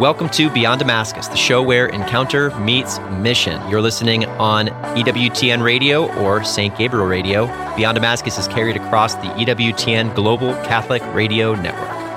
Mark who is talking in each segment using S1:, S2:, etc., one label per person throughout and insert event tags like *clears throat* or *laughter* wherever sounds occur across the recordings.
S1: Welcome to Beyond Damascus, the show where encounter meets mission. You're listening on EWTN Radio or St. Gabriel Radio. Beyond Damascus is carried across the EWTN Global Catholic Radio Network.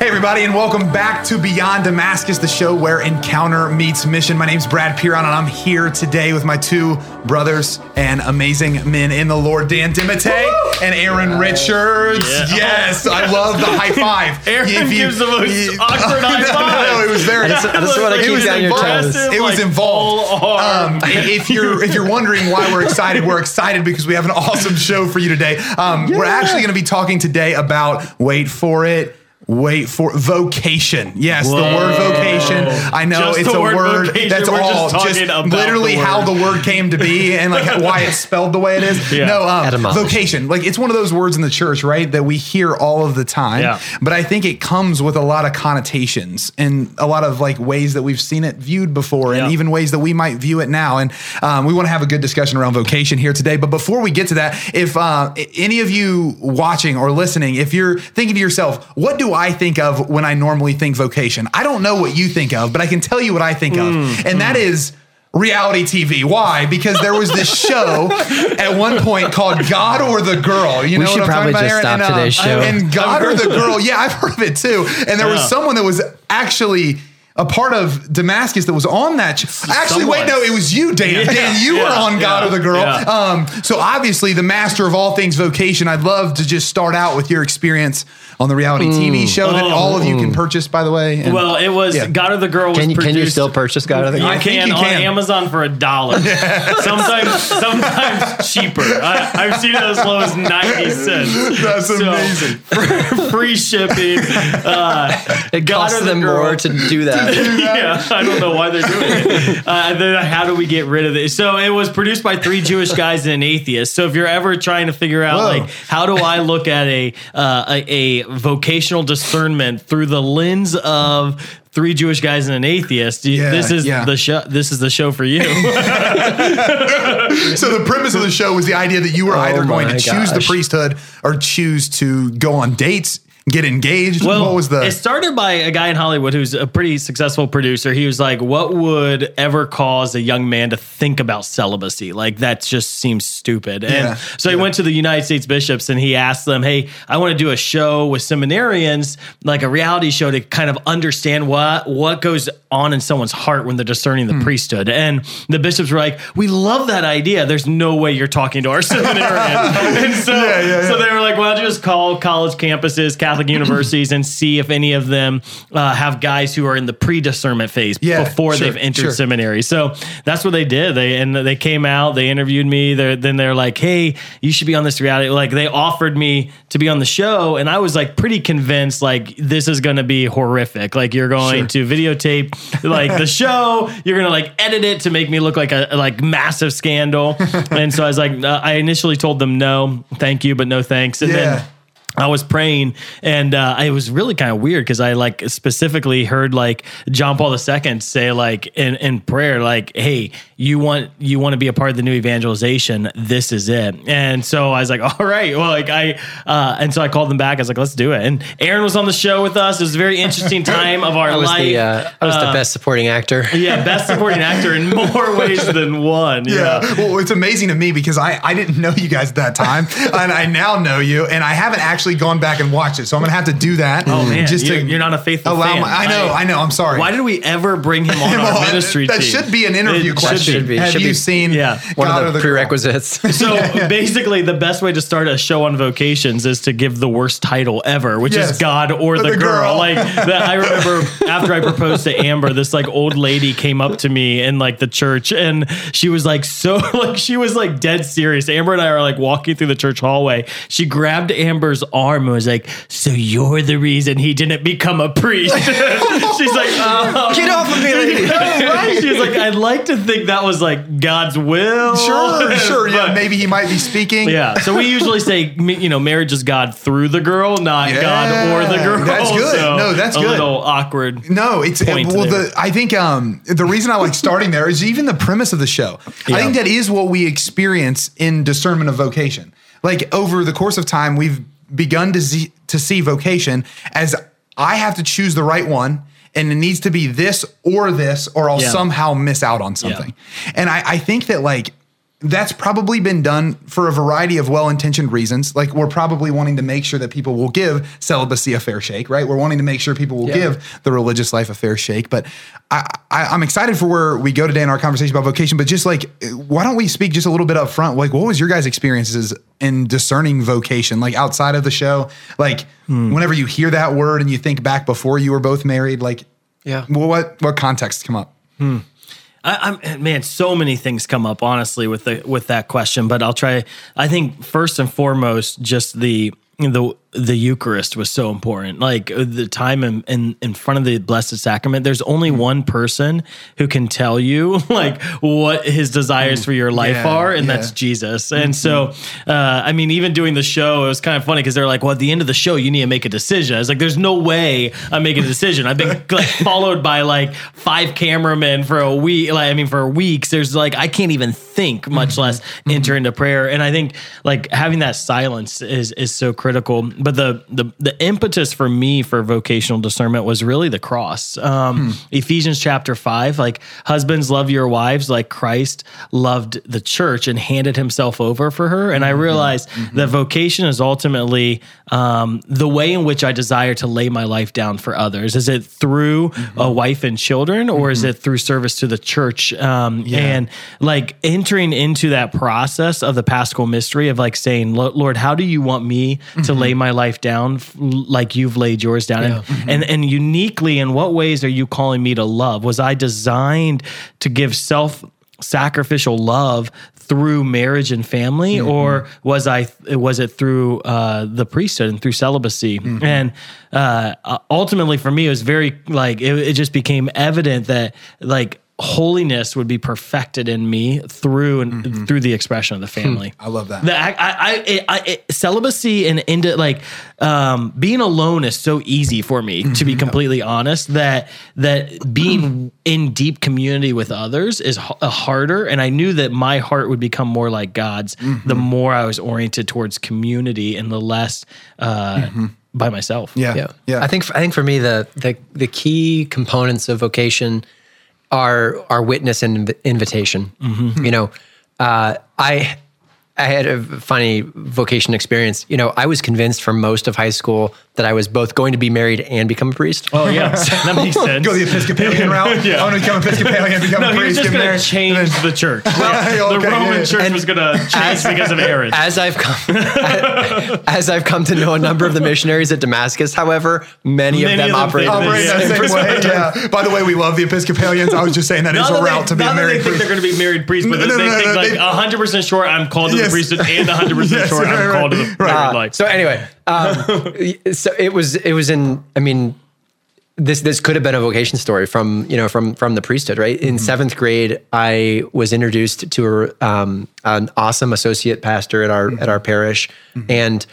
S2: Hey, everybody, and welcome back to Beyond Damascus, the show where encounter meets mission. My name's Brad Pieron, and I'm here today with my two brothers and amazing men in the Lord, Dan DeMatte and Aaron Richards.
S3: Yeah.
S2: Yes, I love the high *laughs* five.
S3: Aaron
S2: you-
S3: gives the most
S2: you-
S3: awkward high *laughs* five.
S2: No, it was very. *laughs*
S1: I just- I just wanna
S2: it
S1: keep
S2: was
S1: you on your
S2: involved.
S1: toes.
S2: It was
S3: Like,
S2: involved. Um, if you're if you're wondering why we're excited, we're excited because we have an awesome show for you today. Um, We're actually going to be talking today about wait for it. Wait for vocation. Yes, the word vocation. I know
S3: Just
S2: it's a
S3: word
S2: word
S3: vocation.
S2: that's
S3: We're
S2: all
S3: talking
S2: just literally
S3: the
S2: how the word came to be and like *laughs* why it's spelled the way it is.
S3: Yeah.
S2: No, um, vocation. Like it's one of those words in the church, right, that we hear all of the time.
S3: Yeah.
S2: But I think it comes with a lot of connotations and a lot of like ways that we've seen it viewed before, and
S3: Yeah.
S2: even ways that we might view it now. And um, we want to have a good discussion around vocation here today. But before we get to that, if uh, any of you watching or listening, if you're thinking to yourself, what do I think of when I normally think vocation? I don't know what you think of, but I can tell you what I think of,
S3: Mm,
S2: and that is reality TV. Why? Because there was this show *laughs* at one point called God or the Girl. You
S4: We
S2: know
S4: should
S2: what I'm
S4: probably
S2: talking
S4: just
S2: about,
S4: stop
S2: and,
S4: today's show.
S2: And God or the Girl. Yeah, I've heard of it too. And there was someone that was actually a part of Damascus that was on that. Actually, wait, no, it was you, Dan.
S3: Yeah,
S2: Dan, you were on God
S3: yeah,
S2: or the Girl.
S3: yeah.
S2: Um, so obviously, the master of all things vocation. I'd love to just start out with your experience on the reality TV show that
S3: Oh.
S2: all of you can purchase, by the way. And-
S3: Well, it was
S2: Yeah.
S3: God of the Girl was
S1: Can you,
S3: produced.
S1: can you still purchase God of the
S3: You
S2: I think
S3: can
S2: you
S3: on. Amazon for a dollar. *laughs* sometimes, sometimes cheaper. I, I've seen it as low as ninety cents.
S2: That's amazing.
S3: free shipping. Uh,
S1: It
S3: God
S1: costs
S3: the
S1: them
S3: Girl.
S1: more to do that.
S3: yeah, I don't know why they're doing it. Uh, and then how do we get rid of it? So it was produced by three Jewish guys and an atheist. So if you're ever trying to figure out
S2: Whoa.
S3: like how do I look at a, uh, a a vocational discernment through the lens of three Jewish guys and an atheist,
S2: Yeah,
S3: this is
S2: yeah.
S3: the show. This is the show for you. *laughs*
S2: so the premise of the show was the idea that you were oh either going to
S1: my
S2: choose the priesthood or choose to go on dates, get engaged. what was the?
S3: It started by a guy in Hollywood who's a pretty successful producer. He was like, "What would ever cause a young man to think about celibacy? Like that just seems stupid." And
S2: Yeah.
S3: so he went to the United States bishops and he asked them, "Hey, I want to do a show with seminarians, like a reality show, to kind of understand what what goes on in someone's heart when they're discerning
S2: Hmm.
S3: the priesthood." And the bishops were like, "We love that idea. There's no way you're talking to our *laughs* seminarians." *laughs* and so,
S2: Yeah, yeah,
S3: so they were like, "Why don't you just call college campuses, Catholic universities, and see if any of them uh, have guys who are in the pre-discernment phase
S2: Yeah,
S3: before
S2: sure,
S3: they've entered
S2: sure.
S3: seminary?" So that's what they did. They and they came out, they interviewed me. They're, then they're like, "Hey, you should be on this reality." Like they offered me to be on the show, and I was like pretty convinced, like this is going to be horrific. Like you're going to videotape like the show, you're going to like edit it to make me look like a like massive scandal. and so I was like, uh, I initially told them no, thank you, but no thanks. And
S2: Yeah.
S3: then I was praying, and uh, it was really kind of weird because I like specifically heard like John Paul II say like in, in prayer like, "Hey, you want you want to be a part of the new evangelization? This is it." And so I was like, *laughs* "All right." Well, like I uh, and so I called them back. I was like, "Let's do it." And Aaron was on the show with us. It was a very interesting time of our *laughs*
S1: I
S3: life.
S1: the uh, I was the best supporting actor. *laughs*
S3: yeah, best supporting actor in more ways than one.
S2: yeah.
S3: Yeah.
S2: Well, it's amazing to me because I, I didn't know you guys at that time, and I now know you, and I haven't actually gone back and watched it, so I'm gonna have to do that.
S3: Oh man,
S2: just
S3: you're,
S2: to
S3: you're not a faithful
S2: allow
S3: fan.
S2: my. I know, I, know. I'm sorry.
S3: Why did we ever bring him on *laughs* our
S2: Well,
S3: ministry
S2: that
S3: team?
S2: should be an interview
S3: It
S2: question.
S1: Should be,
S2: Have
S1: should
S2: you
S1: be.
S2: seen?
S3: Yeah.
S1: One
S2: God
S1: of
S2: or
S1: the
S2: Girl?
S1: prerequisites.
S3: So *laughs* basically, the best way to start a show on vocations is to give the worst title ever, which
S2: Yes.
S3: is God or the,
S2: The
S3: girl.
S2: girl.
S3: Like that, I remember after I proposed to Amber, this like old lady came up to me in like the church, and she was like so *laughs* like she was like dead serious. Amber and I are like walking through the church hallway. She grabbed Amber's arm and was like, "So you're the reason he didn't become a priest." *laughs* She's like, oh.
S1: Get off of me, lady. *laughs*
S3: right. She like, I'd like to think that was like God's will.
S2: Sure, *laughs* sure. Yeah, maybe he might be speaking.
S3: yeah. So we usually say, you know, marriage is God through the girl, not
S2: Yeah,
S3: God or the girl.
S2: that's good.
S3: So
S2: No, that's good.
S3: a
S2: good.
S3: little awkward.
S2: No, it's well.
S3: there.
S2: The I think um the reason I like starting there is even the premise of the show. I think that is what we experience in discernment of vocation. Like over the course of time, we've begun to see to see vocation as I have to choose the right one. And it needs to be this or this, or I'll
S3: Yeah.
S2: somehow miss out on something. And I, I think that like that's probably been done for a variety of well-intentioned reasons. Like we're probably wanting to make sure that people will give celibacy a fair shake, right? We're wanting to make sure people will give the religious life a fair shake. But I, I, I'm excited for where we go today in our conversation about vocation. But just like, why don't we speak just a little bit up front? Like, what was your guys' experiences in discerning vocation? Like outside of the show, like hmm. whenever you hear that word and you think back before you were both married, like,
S4: Yeah.
S2: what what context come up? Hmm.
S3: I, I'm man, so many things come up honestly with the with that question, but I'll try. I think first and foremost, just the the the Eucharist was so important. Like uh, the time in, in in front of the Blessed Sacrament, there's only mm-hmm. one person who can tell you *laughs* like what his desires mm. for your life
S2: Yeah,
S3: are, and
S2: yeah.
S3: that's Jesus. And mm-hmm. so, uh, I mean, even doing the show, it was kind of funny because they're like, "Well, at the end of the show, you need to make a decision." I was like, "There's no way I'm making a decision. I've been *laughs* like followed by like five cameramen for a week. Like, I mean, for weeks. There's like I can't even think, much mm-hmm. less enter into prayer. And I think like having that silence is is so critical. But the the the impetus for me for vocational discernment was really the cross. Um, Ephesians chapter five, like husbands love your wives like Christ loved the church and handed himself over for her. And I realized that vocation is ultimately um, the way in which I desire to lay my life down for others. Is it through a wife and children, or is it through service to the church? Um, And like entering into that process of the Paschal mystery of like saying, Lord, how do you want me to lay my life down like you've laid yours down? And, and and uniquely, in what ways are you calling me to love? Was I designed to give self sacrificial love through marriage and family or was i was it through uh, the priesthood and through celibacy and uh, uh, ultimately for me it was very like it, it just became evident that like holiness would be perfected in me through and through the expression of the family
S2: I love that.
S3: the, I, I, I, I it, celibacy and into like um, being alone is so easy for me to be completely honest. That that being in deep community with others is h- uh, harder, and I knew that my heart would become more like God's the more I was oriented towards community and the less uh, by myself.
S2: yeah,
S4: Yeah.
S2: yeah.
S4: I think I think for me the the the key components of vocation are are witness and inv- invitation. You know, uh, I I had a funny vocation experience. You know, I was convinced for most of high school that I was both going to be married and become a priest.
S3: Oh yeah, *laughs* that makes sense.
S2: Go the Episcopalian *laughs* route.
S3: Oh, yeah.
S2: I want to become Episcopalian, and *laughs* become
S3: no,
S2: a
S3: he was just going to
S2: married.
S3: change the church.
S2: Okay,
S3: the Roman
S2: yeah.
S3: church was going to change because of Aaron.
S4: As I've come, as I've come to know a number of the missionaries at Damascus, however, many,
S3: Many
S4: of them
S3: of them
S4: operate
S2: Operate
S4: the
S2: that
S4: same
S2: same way. Yeah. By the way, we love the Episcopalians. I was just saying that is
S3: Not
S2: a
S3: that
S2: route
S3: they,
S2: to be a
S3: not that they
S2: married
S3: think they're going to be married priests, but
S2: No, no,
S3: they
S2: no,
S3: think
S2: no,
S3: like 100 percent sure I'm called to the priesthood and 100 percent sure I'm called to the married life.
S4: So anyway, um, *laughs* so it was it was in. I mean, this this could have been a vocation story from you know from from the priesthood, right? In seventh grade, I was introduced to a, um, an awesome associate pastor at our at our parish, and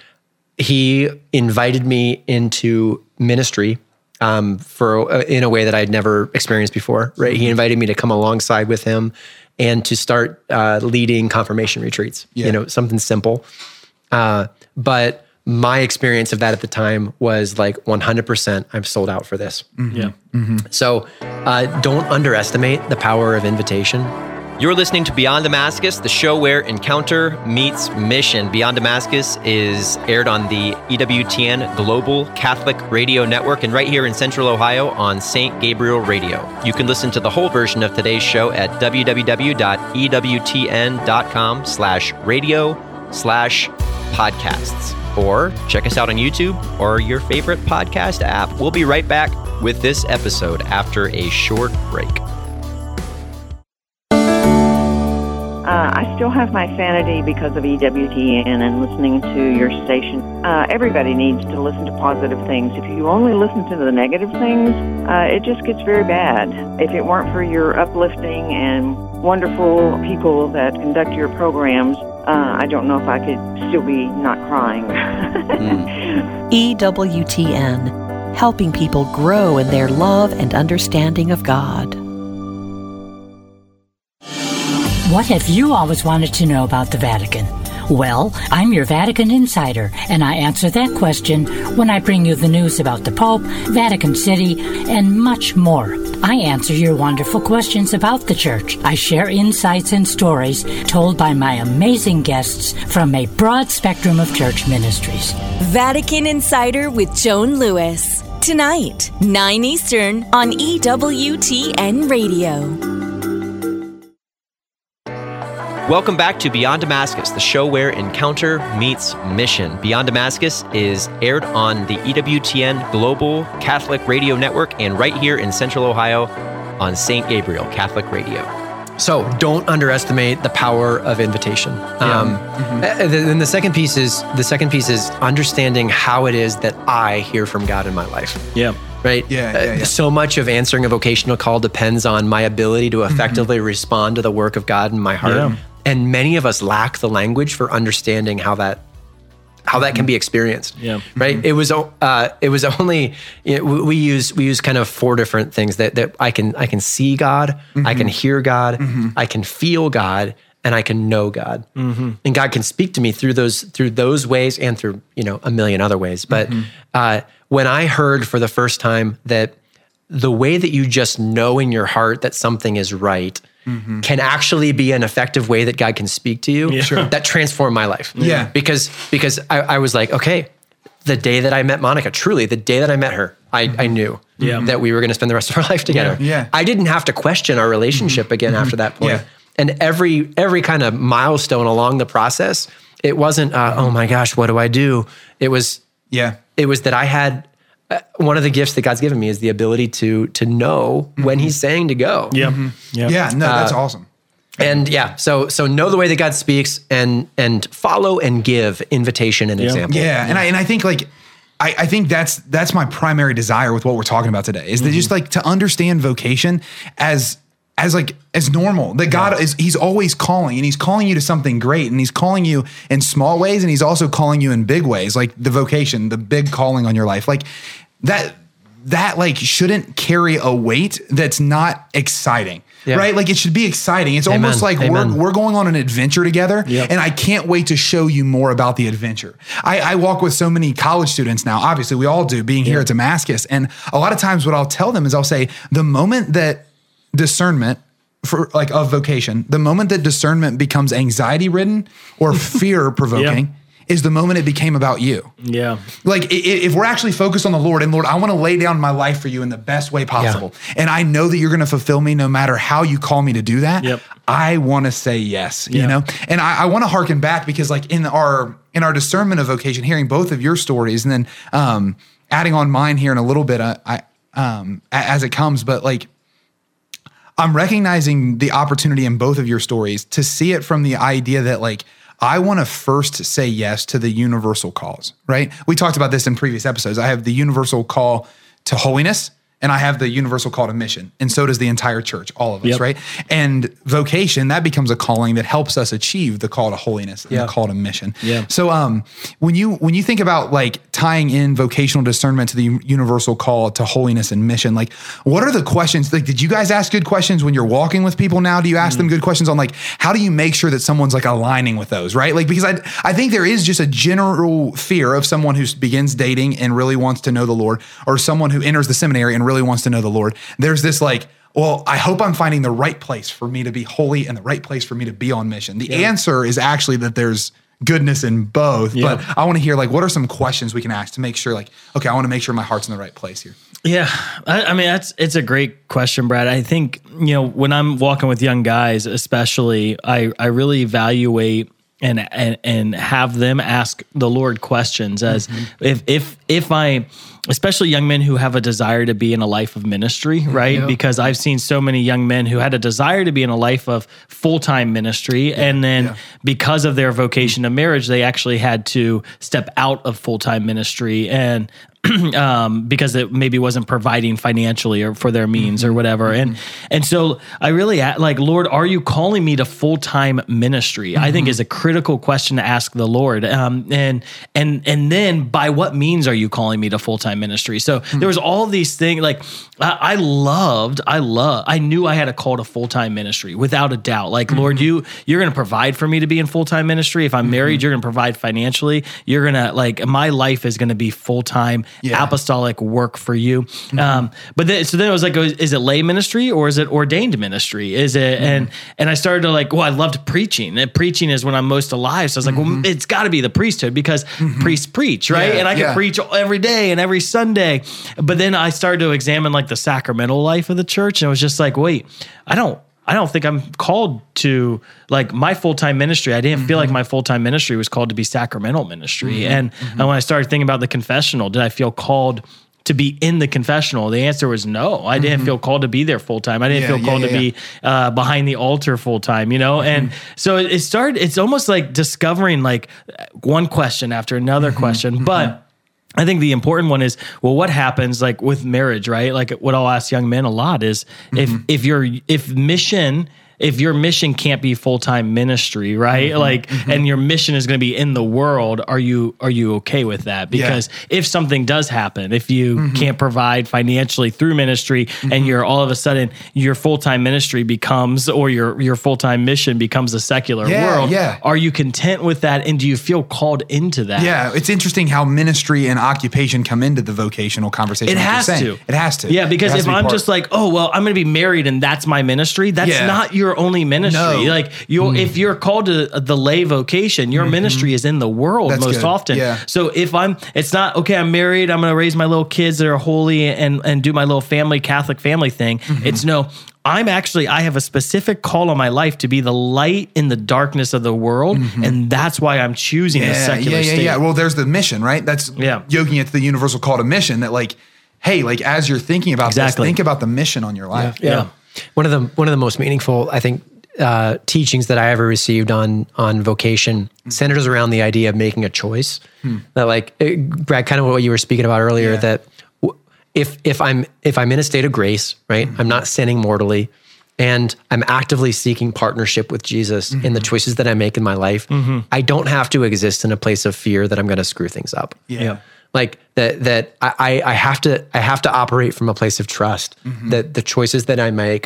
S4: he invited me into ministry um, for uh, in a way that I'd never experienced before. Right? He invited me to come alongside with him and to start uh, leading confirmation retreats.
S2: Yeah.
S4: You know, something simple. Uh, but my experience of that at the time was like 100%. I'm sold out for this.
S3: yeah.
S4: So uh, don't underestimate the power of invitation.
S1: You're listening to Beyond Damascus, the show where encounter meets mission. Beyond Damascus is aired on the EWTN Global Catholic Radio Network and right here in Central Ohio on St. Gabriel Radio. You can listen to the whole version of today's show at www.ewtn.com slash radio slash podcasts. Or check us out on YouTube or your favorite podcast app. We'll be right back with this episode after a short break.
S5: Uh, I still have my sanity because of EWTN and listening to your station. Uh, everybody needs to listen to positive things. If you only listen to the negative things, uh, it just gets very bad. If it weren't for your uplifting and wonderful people that conduct your programs, uh, I don't know if I could still be not crying. *laughs*
S6: E EWTN, helping people grow in their love and understanding of God.
S7: What have you always wanted to know about the Vatican? Well, I'm your Vatican insider, and I answer that question when I bring you the news about the Pope, Vatican City, and much more. I answer your wonderful questions about the Church. I share insights and stories told by my amazing guests from a broad spectrum of church ministries.
S8: Vatican Insider with Joan Lewis. Tonight, 9 Eastern on EWTN Radio.
S1: Welcome back to Beyond Damascus, the show where encounter meets mission. Beyond Damascus is aired on the EWTN Global Catholic Radio Network and right here in Central Ohio on St. Gabriel Catholic Radio.
S4: So don't underestimate the power of invitation. Um, uh, Then the second piece is the second piece is understanding how it is that I hear from God in my life.
S3: Yeah.
S4: Right.
S2: Yeah,
S4: Uh,
S2: yeah, yeah.
S4: So much of answering a vocational call depends on my ability to effectively respond to the work of God in my heart.
S3: Yeah.
S4: And many of us lack the language for understanding how that how that can be experienced.
S3: Yeah.
S4: Right. Mm-hmm. It was uh, it was *laughs* only you know, we we use we use kind of four different things that that I can I can see God, I can mm-hmm. hear God, mm-hmm. I can feel God, and I can know God. And God can speak to me through those through those ways and through you know a million other ways. But uh, when I heard for the first time that the way that you just know in your heart that something is right Mm-hmm. can actually be an effective way that God can speak to you.
S3: Sure.
S4: That transformed my life.
S2: Yeah.
S4: Because because I, I was like, okay, the day that I met Monica, truly the day that I met her, I, I mm-hmm. knew
S3: Yeah.
S4: that we were going to spend the rest of our *laughs* life together.
S2: Yeah.
S4: I didn't have to question our relationship mm-hmm. again after that point.
S2: Yeah.
S4: And every every kind of milestone along the process, it wasn't, uh, oh my gosh, what do I do? It was
S2: Yeah.
S4: it was that I had Uh, one of the gifts that God's given me is the ability to to know mm-hmm. when He's saying to go.
S3: Yeah. Mm-hmm. Yeah.
S2: Yeah. No, uh, that's
S4: Uh,
S2: awesome.
S4: And yeah, so so know the way that God speaks and and follow and give invitation and example.
S2: Yeah, and I and I think like I, I think that's that's my primary desire with what we're talking about today is to mm-hmm. just like to understand vocation as as like as normal that God is he's always calling and he's calling you to something great and he's calling you in small ways and he's also calling you in big ways like the vocation the big calling on your life like that that like shouldn't carry a weight that's not exciting
S4: Yeah.
S2: right like it should be exciting it's almost like
S4: Amen.
S2: we're we're going on an adventure together
S3: Yep.
S2: and I can't wait to show you more about the adventure. I, I walk with so many college students now. Obviously, we all do being here at Damascus. And a lot of times, what I'll tell them is I'll say, the moment that discernment for like of vocation, the moment that discernment becomes anxiety ridden or *laughs* fear provoking is the moment it became about you.
S3: Yeah.
S2: Like i- i- if we're actually focused on the Lord and Lord, I want to lay down my life for you in the best way possible. And I know that you're going to fulfill me no matter how you call me to do that.
S3: Yep.
S2: I want to say yes, you know? And I, I want to harken back because like in our in our discernment of vocation, hearing both of your stories and then um adding on mine here in a little bit, uh, I um as it comes, but like I'm recognizing the opportunity in both of your stories to see it from the idea that like I want to first say yes to the universal calls, right? We talked about this in previous episodes. I have the universal call to holiness and I have the universal call to mission. And so does the entire church, all of us,
S3: Yep.
S2: right? And vocation, that becomes a calling that helps us achieve the call to holiness and
S4: Yeah.
S2: the call to mission.
S3: Yeah.
S2: So um when you when you think about like tying in vocational discernment to the universal call to holiness and mission, like what are the questions? Like did you guys ask good questions when you're walking with people now? Do you ask them good questions on like how do you make sure that someone's like aligning with those, right? Like because I I think there is just a general fear of someone who begins dating and really wants to know the Lord or someone who enters the seminary and really wants to know the Lord. There's this like well, I hope I'm finding the right place for me to be holy and the right place for me to be on mission. The answer is actually that there's goodness in both. But I want to hear like what are some questions we can ask to make sure like okay, I want to make sure my heart's in the right place here.
S3: Yeah, I, I mean that's it's a great question, Brad. I think you know when I'm walking with young guys, especially, I I really evaluate and and and have them ask the Lord questions as mm-hmm. if if if I especially young men who have a desire to be in a life of ministry, *laughs* right? Because I've seen so many young men who had a desire to be in a life of full-time ministry and then because of their vocation to marriage, they actually had to step out of full-time ministry and *clears throat* um, because it maybe wasn't providing financially or for their means or mm-hmm. whatever. And mm-hmm. and so I really like, Lord, are you calling me to full time ministry? I think mm-hmm. is a critical question to ask the Lord. Um, and and and then by what means are you calling me to full time ministry? So there was all these things like I, I loved, I love, I knew I had a call to full time ministry without a doubt. Like Lord, you you're going to provide for me to be in full time ministry. If I'm married, you're going to provide financially. You're going to like my life is going to be full time
S2: Yeah.
S3: apostolic work for you. Um, mm-hmm. but then so then it was like, oh, is it lay ministry or is it ordained ministry? Is it mm-hmm. and and I started to like, well, I loved preaching. And preaching is when I'm most alive. So I was like, well, mm-hmm. it's got to be the priesthood because priests preach, right?
S2: Yeah,
S3: and I can
S2: yeah.
S3: preach every day and every Sunday. But then I started to examine like the sacramental life of the church, and I was just like, wait, I don't. I don't think I'm called to like my full time ministry. I didn't feel like mm-hmm. my full time ministry was called to be sacramental ministry. Mm-hmm. And, and when I started thinking about the confessional, did I feel called to be in the confessional? The answer was no. I didn't feel called to be there full time. I didn't
S2: Yeah,
S3: feel called
S2: yeah,
S3: to be uh, behind the altar full time, you know? And so it, it started, it's almost like discovering like one question after another question. But I think the important one is well, what happens like with marriage, right? Like what I'll ask young men a lot is if mm-hmm. if your if mission if your mission can't be full time ministry, right? Mm-hmm, like, mm-hmm. and your mission is going to be in the world, are you are you okay with that? Because if something does happen, if you mm-hmm. can't provide financially through ministry, and you're all of a sudden your full time ministry becomes or your your full time mission becomes a secular
S2: Yeah,
S3: world,
S2: yeah.
S3: are you content with that? And do you feel called into that?
S2: Yeah, it's interesting how ministry and occupation come into the vocational conversation.
S3: It
S2: like
S3: has to.
S2: It has to.
S3: Yeah, because if
S2: be
S3: I'm
S2: part-
S3: just like, oh well, I'm going to be married and that's my ministry. That's
S2: Yeah.
S3: not your only ministry.
S2: No. Mm.
S3: Like you, if you're called to the lay vocation, your ministry is in the world
S2: Mm-hmm. That's
S3: most
S2: good.
S3: often.
S2: Yeah.
S3: So if I'm, it's not okay. I'm married. I'm going to raise my little kids that are holy and and do my little family Catholic family thing.
S2: Mm-hmm.
S3: It's no. I'm actually, I have a specific call on my life to be the light in the darkness of the world. And that's why I'm choosing the
S2: Mm-hmm.
S3: secular
S2: yeah, yeah,
S3: state.
S2: yeah. Well, there's the mission, right? That's
S3: Yeah.
S2: yoking it to the universal call to mission. That like, hey, like as you're thinking about
S3: Exactly.
S2: this, think about the mission on your life.
S3: yeah.
S4: One of the one of the most meaningful, I think, uh, teachings that I ever received on on vocation hmm. centers around the idea of making a choice. Hmm. That, like, it, Brad, kind of what you were speaking about earlier.
S2: Yeah.
S4: That w- if if I'm if I'm in a state of grace, right, hmm. I'm not sinning mortally, and I'm actively seeking partnership with Jesus in the choices that I make in my life, I don't have to exist in a place of fear that I'm going to screw things up
S2: yeah. Yeah.
S4: Like that that I, I have to I have to operate from a place of trust
S2: Mm-hmm.
S4: that the choices that I make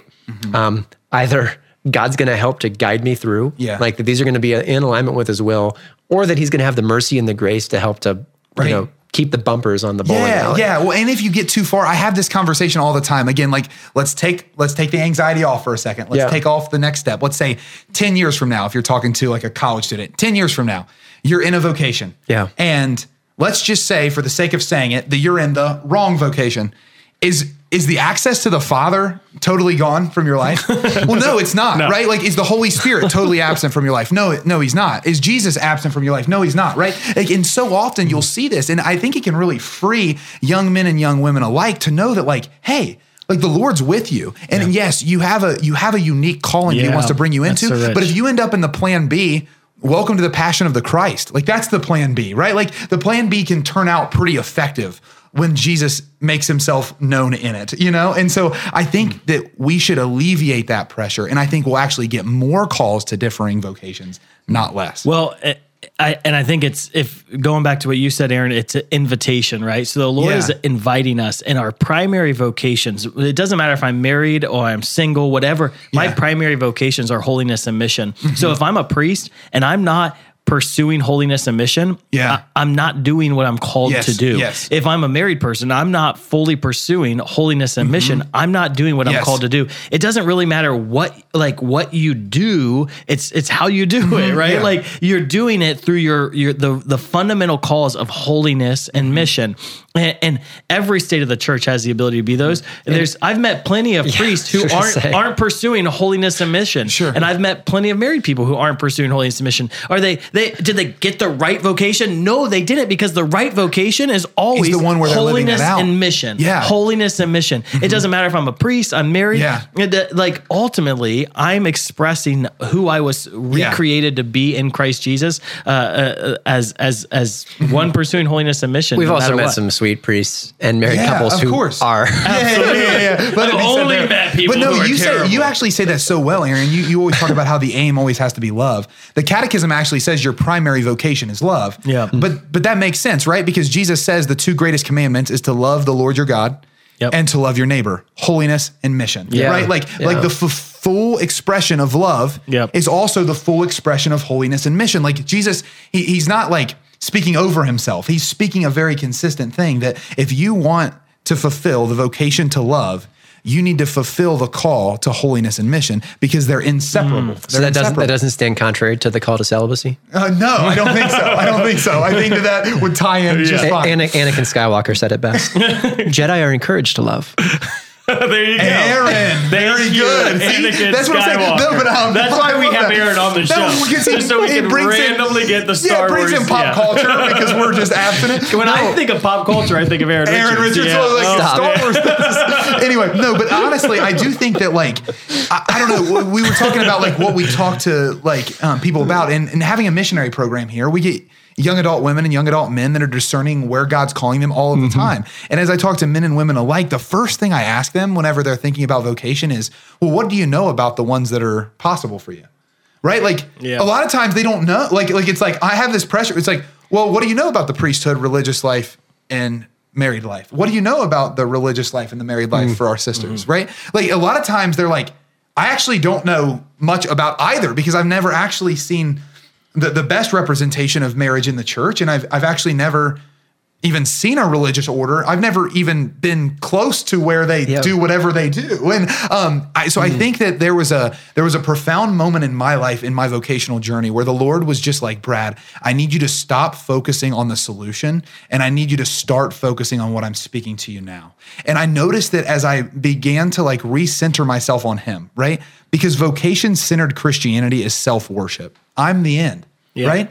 S4: um, either God's going to help to guide me through
S2: Yeah.
S4: like that these are going to be in alignment with his will or that he's going to have the mercy and the grace to help to
S2: Right.
S4: you know keep the bumpers on the bowling
S2: Yeah,
S4: alley.
S2: yeah. Well, and if you get too far, I have this conversation all the time. Again, like let's take let's take the anxiety off for a second. Let's
S4: Yeah.
S2: take off the next step. Let's say 10 years from now, if you're talking to like a college student, 10 years from now, you're in a vocation.
S4: Yeah.
S2: And let's just say, for the sake of saying it, that you're in the wrong vocation. Is is the access to the Father totally gone from your life? *laughs* well, no, it's not, right? Like, is the Holy Spirit totally absent from your life? No, no, he's not. Is Jesus absent from your life? No, he's not, right? Like, and so often you'll see this, and I think it can really free young men and young women alike to know that, like, hey, like the Lord's with you, and yes, you have a you have a unique calling that He wants to bring you into.
S3: so
S2: but if you end up in the Plan B. Welcome to the passion of the Christ. Like that's the plan B, right? Like the plan B can turn out pretty effective when Jesus makes himself known in it, you know? And so I think hmm. that we should alleviate that pressure. And I think we'll actually get more calls to differing vocations, not less.
S3: Well, I and I think it's if going back to what you said, Aaron, it's an invitation, right? So the Lord
S2: Yeah.
S3: is inviting us in our primary vocations. It doesn't matter if I'm married or I'm single, whatever. My
S2: Yeah. Mm-hmm.
S3: primary vocations are holiness and mission. So if I'm a priest and I'm not pursuing holiness and mission,
S2: Yeah.
S3: I, am not doing what I'm called
S2: Yes,
S3: to do.
S2: yes.
S3: If I'm a married person, I'm not fully pursuing holiness and mission. I'm not doing what I'm
S2: Mm-hmm.
S3: Called to do. It doesn't really matter what like what you do. It's it's how you do it, right?
S2: yeah.
S3: Like you're doing it through your your the the fundamental cause of holiness and
S2: Mm-hmm.
S3: mission. And, and every state of the church has the ability to be those. And there's I've met plenty of priests who *laughs* aren't aren't pursuing holiness and mission.
S2: Sure.
S3: And I've met plenty of married people who aren't pursuing holiness and mission. Are they they did they get the right vocation? No, they didn't because the right vocation is always
S2: the one where they're living it
S3: holiness
S2: out.
S3: and mission.
S2: Yeah.
S3: Holiness and mission. It doesn't matter if I'm a priest, I'm married.
S2: Yeah.
S3: Uh, Like ultimately, I'm expressing who I was recreated to be in Christ Jesus, uh, uh, as as as one pursuing holiness and mission.
S4: We've
S3: no
S4: also met
S3: what.
S4: some sweet priests and married
S2: Yeah,
S4: couples
S2: of
S4: who
S2: course.
S4: are.
S2: Yeah, yeah, yeah, *laughs* yeah, yeah. But,
S3: I've only
S2: there-
S3: met people
S2: But no,
S3: who are
S2: you say you actually say that so well, Aaron. You you always talk about how the aim always has to be love. The Catechism actually says your primary vocation is love.
S3: Yeah.
S2: But but that makes sense, right? Because Jesus says the two greatest commandments is to love the Lord your God.
S3: Yep.
S2: And to love your neighbor, holiness and mission,
S4: Yeah.
S2: right? Like,
S4: Yeah.
S2: like the f- full expression of love
S3: Yep.
S2: is also the full expression of holiness and mission. Like Jesus, he, he's not like speaking over himself. He's speaking a very consistent thing that if you want to fulfill the vocation to love, you need to fulfill the call to holiness and mission because they're inseparable.
S4: So
S2: They're
S4: that doesn't that doesn't stand contrary to the call to celibacy.
S2: Uh, no, I don't think so. I don't think so. I think that that would tie in just
S4: A-
S2: fine.
S4: Ana- Anakin Skywalker said it best. *laughs* Jedi are encouraged to love. *laughs*
S3: there you go.
S2: Aaron, very good. See, that's what I'm saying. No, but, um,
S3: That's why we have
S2: that.
S3: Aaron on the
S2: No,
S3: show.
S2: he-
S3: just so we can
S2: brings in-
S3: randomly get the
S2: yeah,
S3: Star
S2: it brings
S3: Wars.
S2: in pop
S3: yeah.
S2: culture because we're just abstinent. *laughs*
S3: When I think of pop culture, I think of Aaron,
S2: Aaron
S3: Richards.
S2: Richards,
S3: Yeah.
S2: like
S3: Oh,
S2: Star
S3: yeah.
S2: Wars. *laughs* anyway, no, but honestly, I do think that like I, I don't know. We were talking about like what we talk to like um, people about, and, and having a missionary program here, we get young adult women and young adult men that are discerning where God's calling them all of the mm-hmm. time. And as I talk to men and women alike, the first thing I ask them whenever they're thinking about vocation is, "Well, what do you know about the ones that are possible for you?" Right? Like
S3: Yeah.
S2: a lot of times they don't know. Like like it's like I have this pressure. It's like, well, what do you know about the priesthood, religious life, and married life? What do you know about the religious life and the married life mm. for our sisters? Mm-hmm. Right? Like a lot of times they're like, I actually don't know much about either because I've never actually seen the, the best representation of marriage in the church, and I've I've actually never even seen a religious order. I've never even been close to where they
S4: Yeah.
S2: do whatever they do. And um, I, so I think that there was a there was a profound moment in my life in my vocational journey where the Lord was just like, Brad, I need you to stop focusing on the solution, and I need you to start focusing on what I'm speaking to you now. And I noticed that as I began to like recenter myself on Him, right? Because vocation centered Christianity is self worship. I'm the end,
S3: Yeah.
S2: right?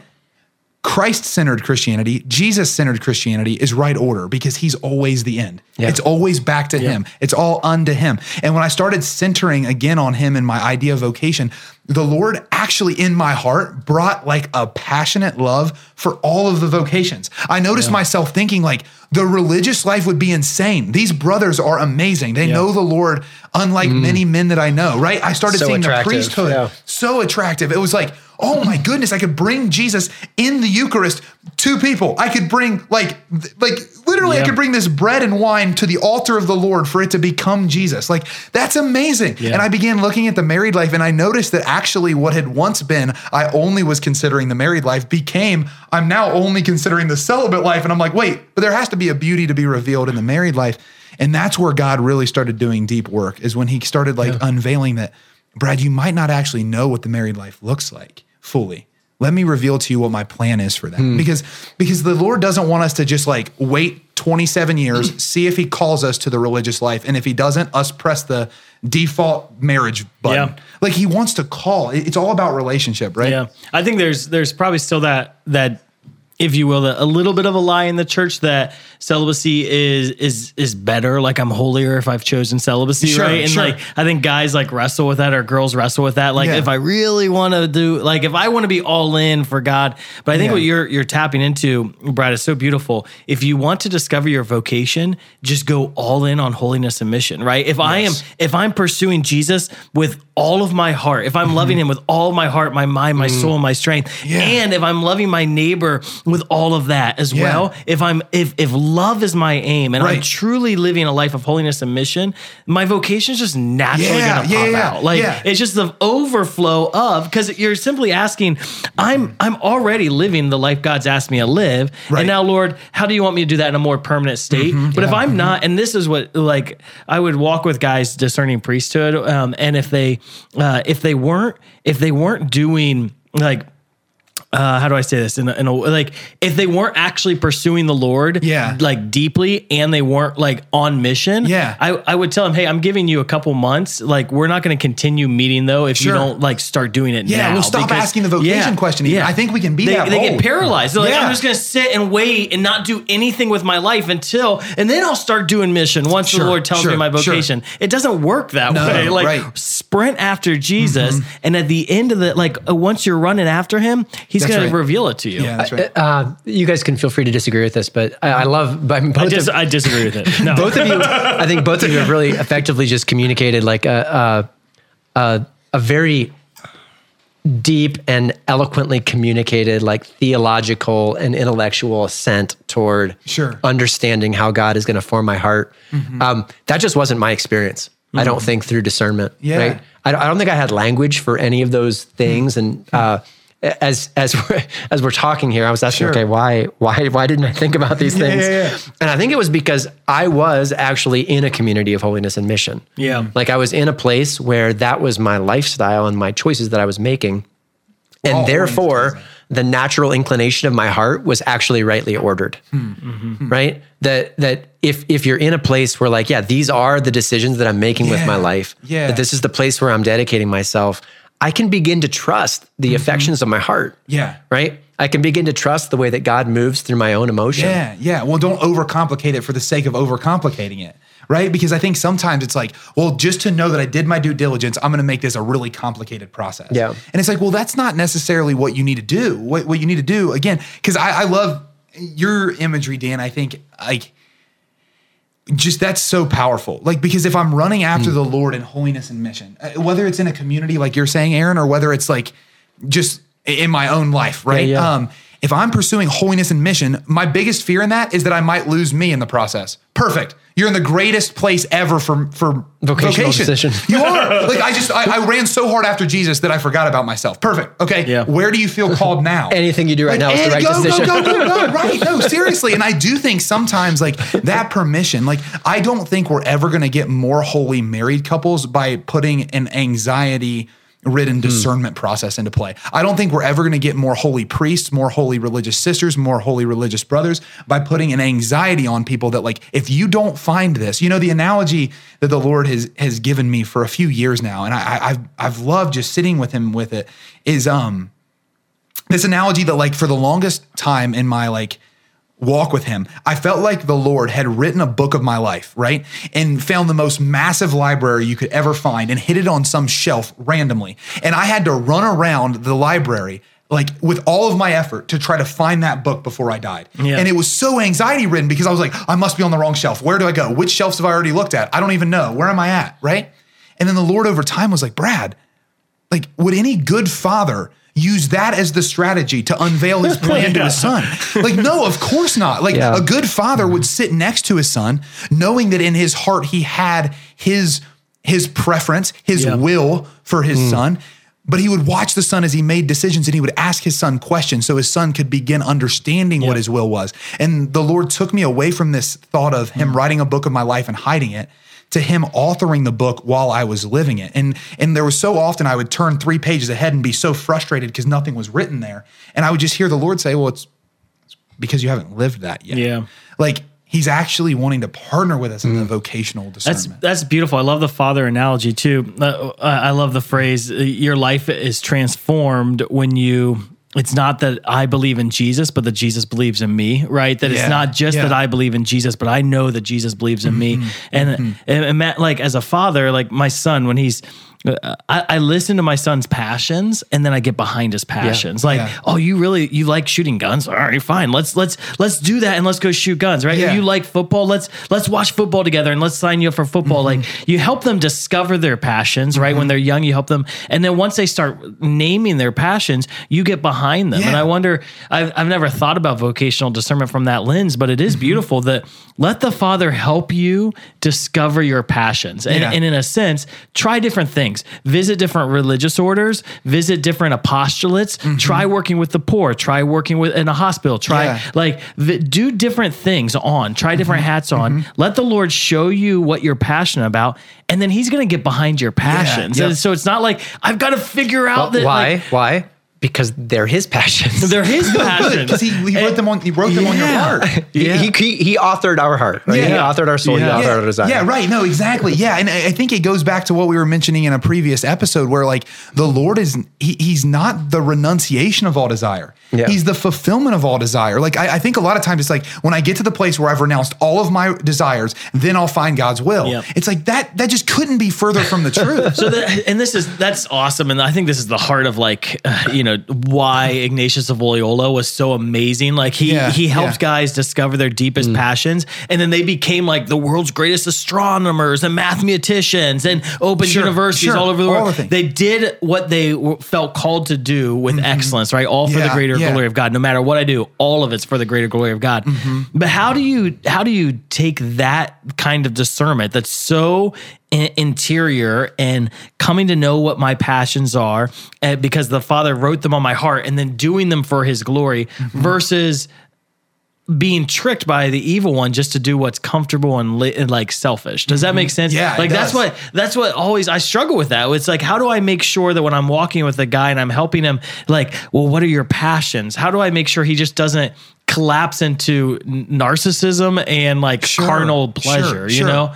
S2: Christ centered Christianity, Jesus centered Christianity is right order because he's always the end.
S4: Yeah.
S2: It's always back to him. It's all unto him. And when I started centering again on him and my idea of vocation, the Lord actually in my heart brought like a passionate love for all of the vocations. I noticed myself thinking like the religious life would be insane. These brothers are amazing. They know the Lord unlike mm. many men that I know, right? I started
S4: So
S2: seeing the priesthood
S4: yeah.
S2: so attractive. It was like, oh my goodness, I could bring Jesus in the Eucharist to people. I could bring like like literally I could bring this bread and wine to the altar of the Lord for it to become Jesus. Like that's amazing.
S3: Yeah.
S2: And I began looking at the married life and I noticed that actually what had once been I only was considering the married life became I'm now only considering the celibate life and I'm like, wait, but there has to be a beauty to be revealed in the married life. And that's where God really started doing deep work is when he started like unveiling that Brad, you might not actually know what the married life looks like fully. Let me reveal to you what my plan is for that. Hmm. Because because the Lord doesn't want us to just like wait 27 years, *clears throat* see if he calls us to the religious life and if he doesn't, us press the default marriage button.
S3: Yeah.
S2: Like he wants to call. It's all about relationship, right?
S3: Yeah, I think there's there's probably still that that if you will a little bit of a lie in the church that celibacy is is is better like I'm holier if I've chosen celibacy
S2: Sure,
S3: right and
S2: sure.
S3: like I think guys like wrestle with that or girls wrestle with that like
S2: Yeah.
S3: if I really want to do like if I want to be all in for God but I think
S2: Yeah.
S3: what you're you're tapping into Brad is so beautiful if you want to discover your vocation just go all in on holiness and mission right if I am if I'm pursuing Jesus with all of my heart. If I'm loving him with all my heart my mind my soul my strength
S2: Mm-hmm. Yeah.
S3: and if I'm loving my neighbor with all of that as
S2: Yeah.
S3: well if I'm if if love is my aim and I'm truly living a life of holiness and mission my vocation is just naturally
S2: Yeah,
S3: gonna pop out. Like it's just the overflow of because you're simply asking I'm I'm already living the life God's asked me to live.
S2: Right.
S3: and now Lord how do you want me to do that in a more permanent state? But if I'm not and this is what like I would walk with guys discerning priesthood um, and if they uh, if they weren't if they weren't doing like uh, how do I say this? In a, in a like, if they weren't actually pursuing the Lord,
S2: Yeah.
S3: like deeply, and they weren't like on mission,
S2: Yeah.
S3: I, I would tell them, hey, I'm giving you a couple months. Like, we're not going to continue meeting though if
S2: Sure.
S3: you don't like start doing it
S2: Yeah, we'll stop asking the vocation question even. I think we can be
S3: they,
S2: that
S3: They
S2: bold.
S3: get paralyzed. They're like,
S2: Yeah.
S3: I'm just going to sit and wait and not do anything with my life until, and then I'll start doing mission once
S2: Sure,
S3: the Lord tells
S2: sure,
S3: me my vocation. It doesn't work that
S2: No,
S3: way. Like,
S2: right.
S3: sprint after Jesus, and at the end of the like, uh, once you're running after him, he's
S2: That's
S3: going
S2: right.
S3: to reveal it to you.
S2: Yeah, that's right.
S4: Uh, you guys can feel free to disagree with this, but I, I love. But both
S3: I,
S4: of-
S3: I disagree with it. *laughs* No.
S4: both of you, I think both of you have really effectively just communicated like a a, a, a very deep and eloquently communicated like theological and intellectual ascent toward
S2: Sure.
S4: understanding how God is going to form my heart. Um, that just wasn't my experience. I don't think through discernment.
S2: Yeah.
S4: Right. I, I don't think I had language for any of those things. And uh, as as we're, as we're talking here, I was asking,
S2: Sure.
S4: okay, why why why didn't I think about these *laughs* things?
S2: yeah, yeah.
S4: And I think it was because I was actually in a community of holiness and mission.
S3: Yeah.
S4: Like I was in a place where that was my lifestyle and my choices that I was making. And
S2: Oh,
S4: therefore, the natural inclination of my heart was actually rightly ordered.
S2: Hmm.
S4: Right? That that if if you're in a place where like, yeah, these are the decisions that I'm making with my life.
S2: Yeah.
S4: That this is the place where I'm dedicating myself. I can begin to trust the affections of my heart.
S2: Mm-hmm. Yeah.
S4: Right? I can begin to trust the way that God moves through my own emotion.
S2: Yeah, yeah. Well, don't overcomplicate it for the sake of overcomplicating it, right? Because I think sometimes it's like, well, just to know that I did my due diligence, I'm going to make this a really complicated process.
S4: Yeah.
S2: And it's like, well, that's not necessarily what you need to do. What, what you need to do, again, because I, I love your imagery, Dan. I think like just that's so powerful. Like because if I'm running after the Lord in holiness and mission, uh, whether it's in a community like you're saying, Aaron, or whether it's like just in my own life, right?
S4: yeah.
S2: Um, if I'm pursuing holiness and mission, my biggest fear in that is that I might lose me in the process. Perfect. You're in the greatest place ever for for
S4: Vocational
S2: vocation.
S4: decision.
S2: You are. *laughs* Like I just I, I ran so hard after Jesus that I forgot about myself. Perfect. Okay.
S3: Yeah.
S2: Where do you feel called now? *laughs*
S4: Anything you do right now is the right
S2: go,
S4: decision.
S2: Go, go, go, go. *laughs* Right. No, seriously. And I do think sometimes like that permission, like I don't think we're ever going to get more holy married couples by putting an anxiety ridden discernment process into play. I don't think we're ever going to get more holy priests, more holy religious sisters, more holy religious brothers by putting an anxiety on people that like if you don't find this, you know the analogy that the Lord has has given me for a few years now and I, I I've I've loved just sitting with him with it is um this analogy that like for the longest time in my like walk with him. I felt like the lord had written a book of my life right? And found the most massive library you could ever find and hid it on some shelf randomly. And i had to run around the library like with all of my effort to try to find that book before i died.
S3: Yeah.
S2: and it was so anxiety ridden because i was like i must be on the wrong shelf. Where do i go? Which shelves have i already looked at? I don't even know. Where am i at right? And then the lord over time was like brad like, would any good father use that as the strategy to unveil his plan to his *laughs* son? Like, no, of course not. Like,
S4: Yeah.
S2: a good father would sit next to his son, knowing that in his heart he had his his preference, his
S3: Yeah.
S2: will for his mm. son. But he would watch the son as he made decisions and he would ask his son questions so his son could begin understanding what his will was. And the Lord took me away from this thought of him mm. writing a book of my life and hiding it to him authoring the book while I was living it. And and there was so often I would turn 3 pages ahead and be so frustrated because nothing was written there. And I would just hear the Lord say, "Well, it's, it's because you haven't lived that yet."
S3: Yeah.
S2: Like he's actually wanting to partner with us in
S4: Mm.
S2: the vocational discernment.
S3: that's beautiful. I love the father analogy too. Uh, I love the phrase uh, "your life is transformed when you." It's not that I believe in Jesus, but that Jesus believes in me, right? That
S2: Yeah,
S3: it's not just
S2: yeah.
S3: that I believe in Jesus, but I know that Jesus believes in
S2: Mm-hmm,
S3: me. And, and, and Matt, like as a father, like my son, when he's, I, I listen to my son's passions, and then I get behind his passions. Like,
S2: Yeah.
S3: oh, you really you like shooting guns? All right, fine. Let's let's let's do that, and let's go shoot guns, right?
S2: Yeah.
S3: You like football? Let's let's watch football together, and let's sign you up for football. Mm-hmm. Like you help them discover their passions, right? When mm-hmm. they're young, you help them, and then once they start naming their passions, you get behind them. And I wonder, I've I've never thought about vocational discernment from that lens, but it is mm-hmm. beautiful that let the Father help you discover your passions, and,
S2: Yeah.
S3: and in a sense, try different things, visit different religious orders, visit different apostolates, mm-hmm. try working with the poor, try working with in a hospital, try
S2: Yeah.
S3: like do different things on, try mm-hmm. different hats on. Mm-hmm. Let the Lord show you what you're passionate about, and then He's going to get behind your passions.
S2: Yep.
S3: And so it's not like I've got to figure out that
S4: Why?
S3: like,
S4: Why? Because they're his passions.
S3: They're his *laughs* passion.
S2: because he, he wrote them on he wrote them on your heart. *laughs*
S4: He, he, he, he authored our heart. Right? He
S2: Yeah.
S4: authored our soul.
S3: Yeah.
S4: He authored our desire.
S2: Yeah, right. No, exactly. Yeah, and I I think it goes back to what we were mentioning in a previous episode, where like the Lord is he, he's not the renunciation of all desire.
S4: Yeah.
S2: He's the fulfillment of all desire. Like I, I think a lot of times it's like when I get to the place where I've renounced all of my desires, then I'll find God's will.
S3: Yep.
S2: It's like that. That just couldn't be further from the *laughs* truth.
S3: So that, and this is that's awesome, and I think this is the heart of like uh, you know why Ignatius of Loyola was so amazing. Like he
S2: Yeah,
S3: he helped
S2: yeah.
S3: guys discover their deepest mm. passions, and then they became like the world's greatest astronomers and mathematicians and open
S2: Sure,
S3: universities
S2: sure,
S3: all over the
S2: all
S3: world.
S2: the.
S3: They did what they w- felt called to do with mm-hmm. excellence, right? All for the greater
S2: yeah.
S3: glory of God. No matter what I do, all of it's for the greater glory of God. Mm-hmm. But how do you how do you take that kind of discernment that's so in- interior and coming to know what my passions are uh, because the Father wrote them on my heart and then doing them for His glory versus being tricked by the evil one just to do what's comfortable and, li- and like selfish. Does that make sense?
S2: Yeah,
S3: like that's what that's what always I struggle with that. It's like how do I make sure that when I'm walking with a guy and I'm helping him like, well, what are your passions? How do I make sure he just doesn't collapse into narcissism and like
S2: Sure,
S3: carnal
S2: sure,
S3: pleasure, you
S2: sure.
S3: know?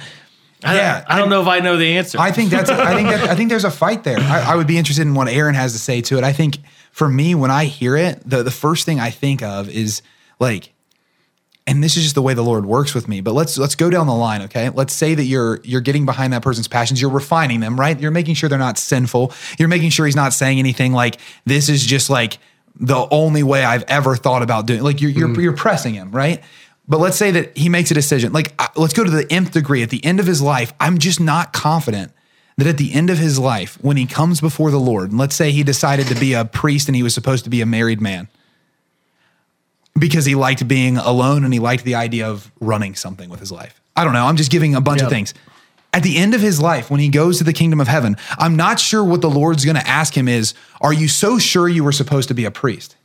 S3: I,
S2: Yeah,
S3: I don't know if I know the answer.
S2: I think that's. I think that. I think there's a fight there. I, I would be interested in what Aaron has to say to it. I think for me, when I hear it, the the first thing I think of is like, and this is just the way the Lord works with me. But let's let's go down the line, okay? Let's say that you're you're getting behind that person's passions. You're refining them, right? You're making sure they're not sinful. You're making sure he's not saying anything like this is just like the only way I've ever thought about doing. Like you're you're, mm-hmm. you're pressing him, right? But let's say that he makes a decision. Like let's go to the nth degree. At the end of his life, I'm just not confident that at the end of his life, when he comes before the Lord, and let's say he decided to be a priest and he was supposed to be a married man because he liked being alone and he liked the idea of running something with his life. I don't know. I'm just giving a bunch of things. At the end of his life, when he goes to the kingdom of heaven, I'm not sure what the Lord's going to ask him is, Are you so sure you were supposed to be a priest?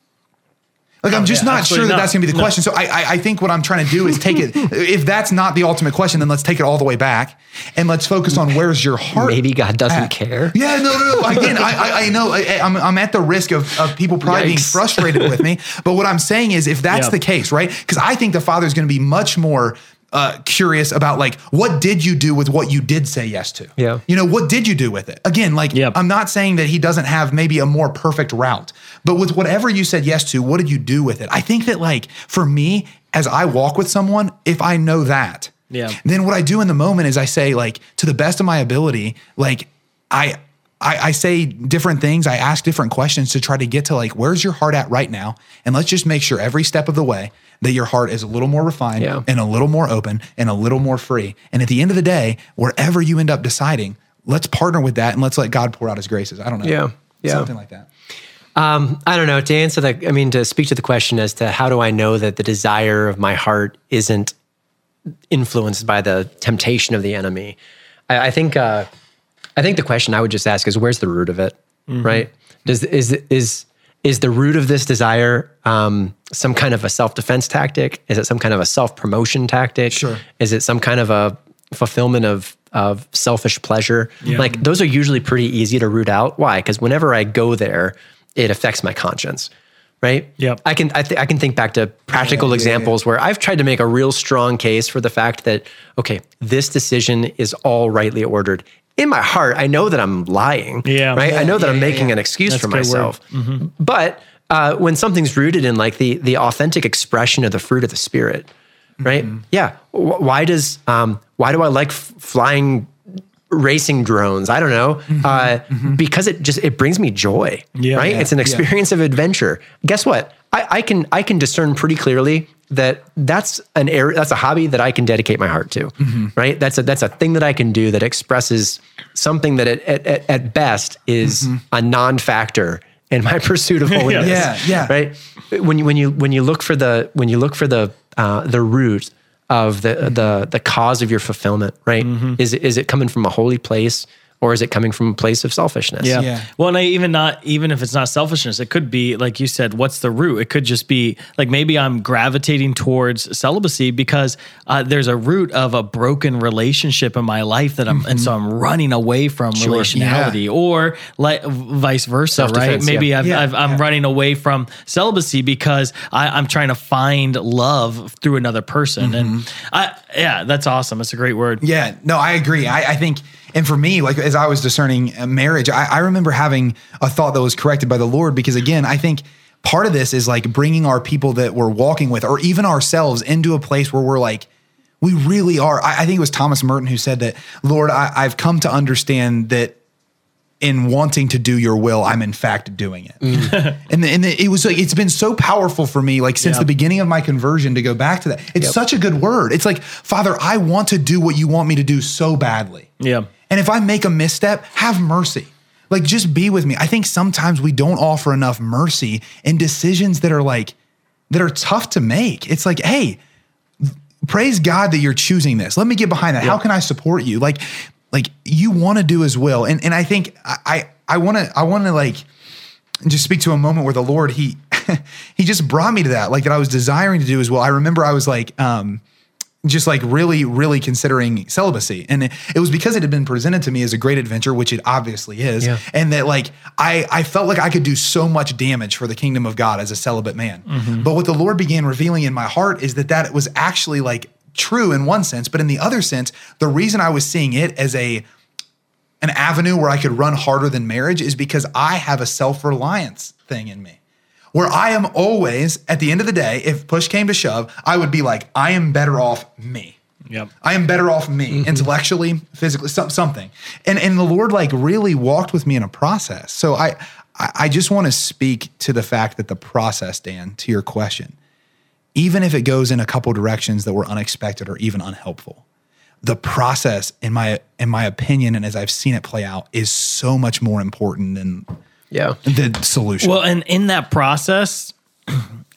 S2: Like, I'm oh, just
S3: yeah,
S2: not sure that
S3: not.
S2: that's going to be the
S3: No.
S2: question. So I, I, I think what I'm trying to do is take it. *laughs* if that's not the ultimate question, then let's take it all the way back and let's focus on where's your heart.
S4: Maybe God doesn't
S2: at.
S4: care.
S2: Yeah, no, no, no. Again, I, I, I know I, I'm, I'm at the risk of, of people probably being frustrated with me. But what I'm saying is, if that's
S3: Yep.
S2: the case, right? Because I think the father is going to be much more uh, curious about like what did you do with what you did say yes to?
S4: Yeah.
S2: You know, what did you do with it? Again, like
S3: Yep.
S2: I'm not saying that he doesn't have maybe a more perfect route, but with whatever you said yes to, what did you do with it? I think that like for me, as I walk with someone, if I know that,
S3: Yeah.
S2: then what I do in the moment is I say like to the best of my ability, like I I, I say different things. I ask different questions to try to get to like, where's your heart at right now? And let's just make sure every step of the way that your heart is a little more refined
S4: Yeah.
S2: and a little more open and a little more free. And at the end of the day, wherever you end up deciding, let's partner with that and let's let God pour out his graces. I don't know.
S4: Yeah, yeah.
S2: Something like that.
S4: Um, I don't know. To answer that, I mean, to speak to the question as to how do I know that the desire of my heart isn't influenced by the temptation of the enemy? I, I think. Uh, I think the question I would just ask is, where's the root of it? Right? Does is is is the root of this desire um, some kind of a self defense tactic? Is it some kind of a self promotion tactic?
S2: Sure.
S4: Is it some kind of a fulfillment of of selfish pleasure? Yeah. Like those are usually pretty easy to root out. Why? Because whenever I go there, it affects my conscience. Right.
S3: Yep.
S4: I can I, th- I can think back to practical examples where I've tried to make a real strong case for the fact that okay, this decision is all rightly ordered. In my heart, I know that I'm lying.
S3: Yeah.
S4: Right. I know that
S2: Yeah,
S4: I'm making
S2: yeah.
S4: an excuse
S3: That's
S4: for
S3: a good word.
S4: myself. But uh, when something's rooted in like the the authentic expression of the fruit of the spirit, right? Yeah. Wh- Why does um, why do I like f- flying racing drones? I don't know. Uh, Because it just it brings me joy.
S3: Yeah.
S4: right.
S3: Yeah,
S4: It's an experience of adventure. Guess what? I, I can I can discern pretty clearly that that's an area that's a hobby that I can dedicate my heart to. Mm-hmm. Right. That's a that's a thing that I can do that expresses something that at at, best is mm-hmm. a non-factor in my *laughs* pursuit of *laughs* holiness.
S2: Yeah, yeah.
S4: Right. When you when you when you look for the when you look for the uh, the root of the the mm-hmm. the cause of your fulfillment, right? Is it- is it coming from a holy place or is it coming from a place of selfishness?
S3: Yeah.
S2: Yeah.
S3: Well, and I, even not even if it's not selfishness, it could be like you said. What's the root? It could just be like maybe I'm gravitating towards celibacy because uh, there's a root of a broken relationship in my life that I'm, and so I'm running away from relationality, or like vice versa, right? Maybe
S4: yeah.
S3: I've,
S2: Yeah,
S3: I've, I'm
S2: yeah.
S3: running away from celibacy because I, I'm trying to find love through another person, and I yeah, that's awesome. It's a great word.
S2: Yeah, no, I agree. I, I think, and for me, like as I was discerning uh, marriage, I, I remember having a thought that was corrected by the Lord because, again, I think part of this is like bringing our people that we're walking with, or even ourselves, into a place where we're like, we really are. I, I think it was Thomas Merton who said that, Lord, I, I've come to understand that in wanting to do your will, I'm in fact doing it. *laughs* and the, and the, it was like it's been so powerful for me, like since
S3: Yeah.
S2: the beginning of my conversion, to go back to that. It's such a good word. It's like, Father, I want to do what you want me to do so badly.
S3: Yeah.
S2: And if I make a misstep, have mercy. Like just be with me. I think sometimes we don't offer enough mercy in decisions that are like that are tough to make. It's like, hey, praise God that you're choosing this. Let me get behind that. How can I support you? Like, like you want to do his will. And and I think I I, I want to I want to like just speak to a moment where the Lord he *laughs* he just brought me to that like that I was desiring to do as well. I remember I was like um just like really really considering celibacy and it, it was because it had been presented to me as a great adventure which it obviously is
S4: Yeah.
S2: and that like I I felt like I could do so much damage for the kingdom of God as a celibate man. Mm-hmm. But what the Lord began revealing in my heart is that that was actually like true in one sense, but in the other sense, the reason I was seeing it as a an avenue where I could run harder than marriage is because I have a self-reliance thing in me. Where I am always at the end of the day, if push came to shove, I would be like, I am better off me.
S3: Yep.
S2: I am better off me *laughs* intellectually, physically, some, something. And and the Lord like really walked with me in a process. So I I I just want to speak to the fact that the process, Dan, to your question, even if it goes in a couple directions that were unexpected or even unhelpful, the process, in my in my opinion, and as I've seen it play out, is so much more important than
S4: Yeah.
S2: the solution.
S3: Well, and in that process,